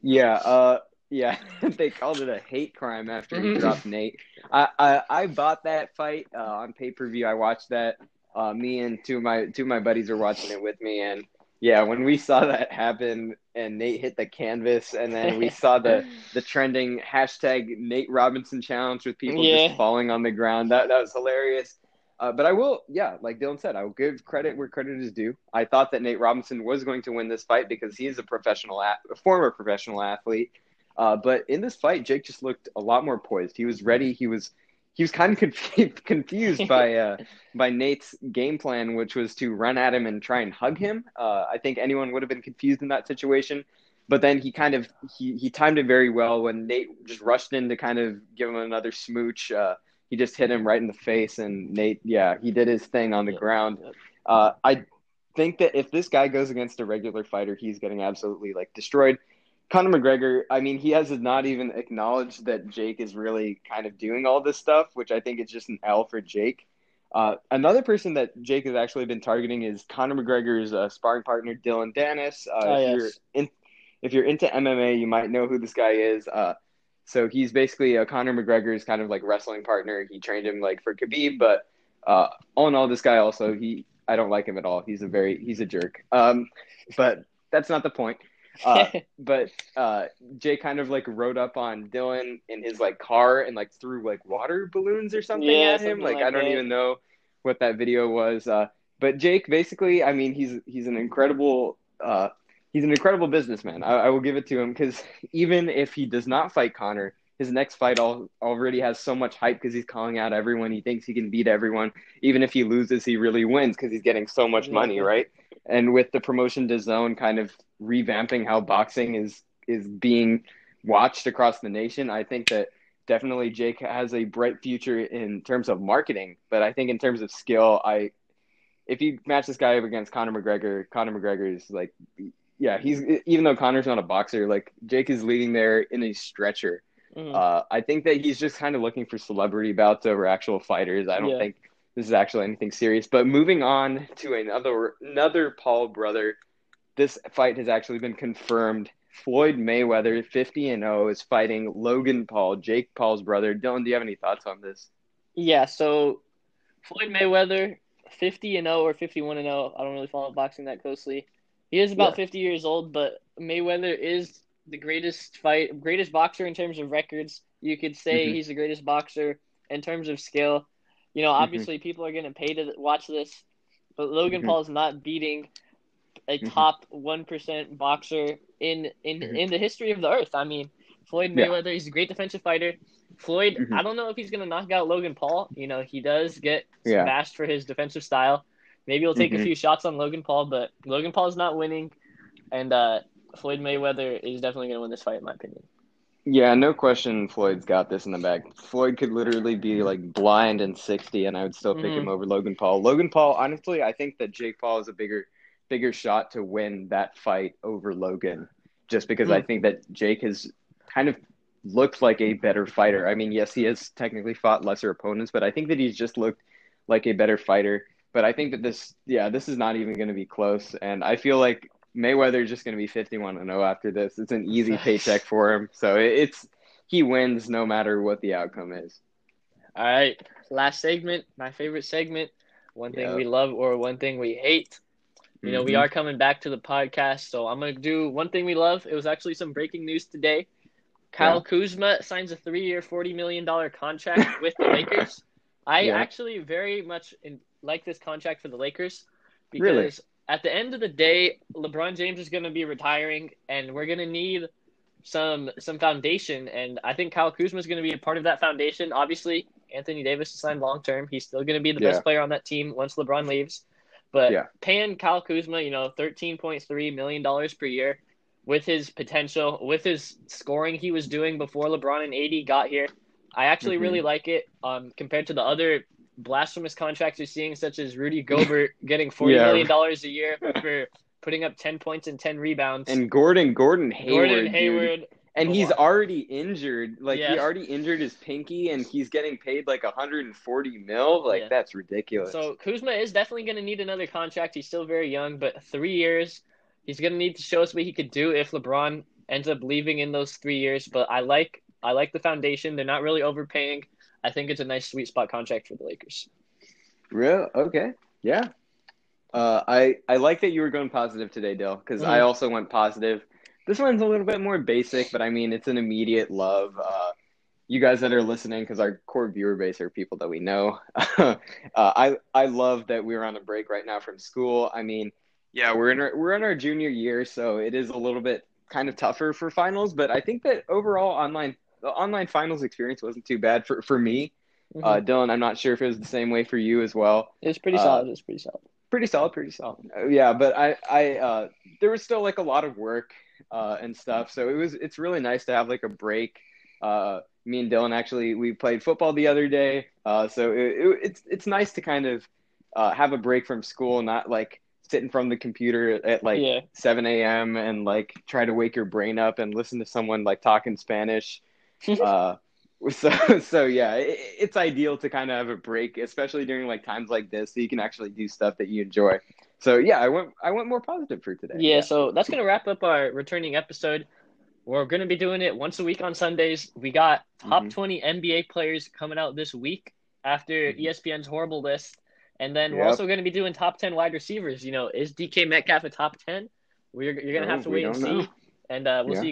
Yeah, uh, yeah, <laughs> they called it a hate crime after he mm-hmm. dropped Nate. I, I, I bought that fight uh, on pay per view. I watched that. Uh, me and two of my two of my buddies were watching it with me, and yeah, when we saw that happen and Nate hit the canvas, and then we saw the the trending hashtag Nate Robinson challenge with people yeah. just falling on the ground. That that was hilarious. Uh, but I will, yeah, like Dylan said, I will give credit where credit is due. I thought that Nate Robinson was going to win this fight because he is a professional, a former professional athlete. Uh, but in this fight, Jake just looked a lot more poised. He was ready. He was he was kind of confused, <laughs> confused by <laughs> uh, by Nate's game plan, which was to run at him and try and hug him. Uh, I think anyone would have been confused in that situation. But then he kind of he he timed it very well when Nate just rushed in to kind of give him another smooch. Uh, he just hit him right in the face, and Nate, yeah, he did his thing on the yep. ground. Uh, I think that if this guy goes against a regular fighter, he's getting absolutely like destroyed. Conor McGregor, I mean, he has not even acknowledged that Jake is really kind of doing all this stuff, which I think is just an L for Jake. Uh, another person that Jake has actually been targeting is Conor McGregor's uh, sparring partner, Dillon Danis. Uh, oh, if, yes. you're in, if you're into MMA, you might know who this guy is. Uh, so he's basically a Conor McGregor's kind of like wrestling partner. He trained him like for Khabib, but uh, all in all, this guy also he I don't like him at all. He's a very he's a jerk. Um, but that's not the point. Uh, <laughs> but uh, Jay kind of like rode up on Dillon in his like car and like threw like water balloons or something yeah, at him. Like, like, I don't that. even know what that video was. Uh, but Jake basically, I mean, he's he's an incredible uh, he's an incredible businessman. I, I will give it to him because even if he does not fight Conor, his next fight all, already has so much hype because he's calling out everyone. He thinks he can beat everyone. Even if he loses, he really wins because he's getting so much money, right? And with the promotion DAZN kind of revamping how boxing is is being watched across the nation, I think that definitely Jake has a bright future in terms of marketing. But I think in terms of skill, I if you match this guy up against Conor McGregor, Conor McGregor is like yeah, he's even though Conor's not a boxer, like Jake is leading there in a stretcher. Mm-hmm. Uh, I think that he's just kind of looking for celebrity bouts over actual fighters. I don't yeah. think this is actually anything serious. But moving on to another another Paul brother, this fight has actually been confirmed. Floyd Mayweather, 50 and 0, is fighting Logan Paul, Jake Paul's brother. Dylan, do you have any thoughts on this? Yeah, so Floyd Mayweather, 50 and 0 or 51 and 0. I don't really follow boxing that closely. He is about yeah. 50 years old, but Mayweather is the greatest fight, greatest boxer in terms of records. You could say mm-hmm. he's the greatest boxer in terms of skill. You know, mm-hmm. obviously mm-hmm. people are going to pay to watch this, but Logan mm-hmm. Paul is not beating a mm-hmm. top one percent boxer in in mm-hmm. in the history of the earth. I mean, Floyd Mayweather, yeah. he's a great defensive fighter. Floyd, I don't know if he's going to knock out Logan Paul. You know, he does get yeah. smashed for his defensive style. Maybe he'll take mm-hmm. a few shots on Logan Paul, but Logan Paul is not winning, and uh, Floyd Mayweather is definitely going to win this fight, in my opinion. Yeah, no question. Floyd's got this in the bag. Floyd could literally be like blind and sixty, and I would still pick mm-hmm. him over Logan Paul. Logan Paul, honestly, I think that Jake Paul is a bigger, bigger shot to win that fight over Logan, just because mm-hmm. I think that Jake has kind of looked like a better fighter. I mean, yes, he has technically fought lesser opponents, but I think that he's just looked like a better fighter. But I think that this, yeah, this is not even going to be close. And I feel like Mayweather is just going to be 51 and 0 after this. It's an easy <laughs> paycheck for him. So it's he wins no matter what the outcome is. All right, last segment, my favorite segment. One thing Yep. we love or one thing we hate. You know, we Mhm. are coming back to the podcast, so I'm gonna do one thing we love. It was actually some breaking news today. Kyle Yeah. Kuzma signs a three-year, forty million dollar contract <laughs> with the Lakers. I Yeah. actually very much in, like this contract for the Lakers because Really? At the end of the day, LeBron James is going to be retiring, and we're going to need some some foundation. And I think Kyle Kuzma is going to be a part of that foundation. Obviously, Anthony Davis is signed long term. He's still going to be the Yeah. best player on that team once LeBron leaves. But Yeah. paying Kyle Kuzma, you know, thirteen point three million dollars per year, with his potential, with his scoring he was doing before LeBron and AD got here, I actually Mhm. really like it. Um, compared to the other blasphemous contracts you're seeing, such as Rudy Gobert <laughs> getting forty Yeah. million dollars a year for putting up ten points and ten rebounds. And Gordon, Gordon Hayward, Gordon dude. Hayward, and a he's already injured. Like he already injured his pinky, and he's getting paid like 140 mil. Like Yeah. that's ridiculous. So Kuzma is definitely going to need another contract. He's still very young, but three years, he's going to need to show us what he could do if LeBron ends up leaving in those three years. But I like I like the foundation. They're not really overpaying. I think it's a nice sweet spot contract for the Lakers. Real okay, yeah. Uh, I I like that you were going positive today, Dill, because I Mhm. also went positive. This one's a little bit more basic, but I mean it's an immediate love. Uh, you guys that are listening, because our core viewer base are people that we know. <laughs> uh, I I love that we're on a break right now from school. I mean, yeah, we're in our, we're in our junior year, so it is a little bit kind of tougher for finals. But I think that overall online the online finals experience wasn't too bad for for me. Uh, Dylan, I'm not sure if it was the same way for you as well. it was pretty uh, solid. It was pretty solid. Pretty solid, pretty solid. Uh, yeah, but I, I, uh, there was still like a lot of work uh, and stuff, so it was. It's really nice to have like a break. Uh, me and Dylan actually we played football the other day, uh, so it, it, it's it's nice to kind of uh, have a break from school, not like sitting from the computer at like yeah, 7 a.m. and like try to wake your brain up and listen to someone like talking Spanish. <laughs> uh, so <laughs> so yeah, it, it's ideal to kind of have a break, especially during like times like this, so you can actually do stuff that you enjoy. So yeah, I went I went more positive for today. yeah. So that's gonna wrap up our returning episode. We're gonna be doing it once a week on Sundays. We got top Mhm. 20 NBA players coming out this week after Mhm. ESPN's horrible list. And then we're also going to be doing top 10 wide receivers. You know, is DK Metcalf a top 10? We're, you're going to have to wait and know. see. And uh, we'll Yeah. see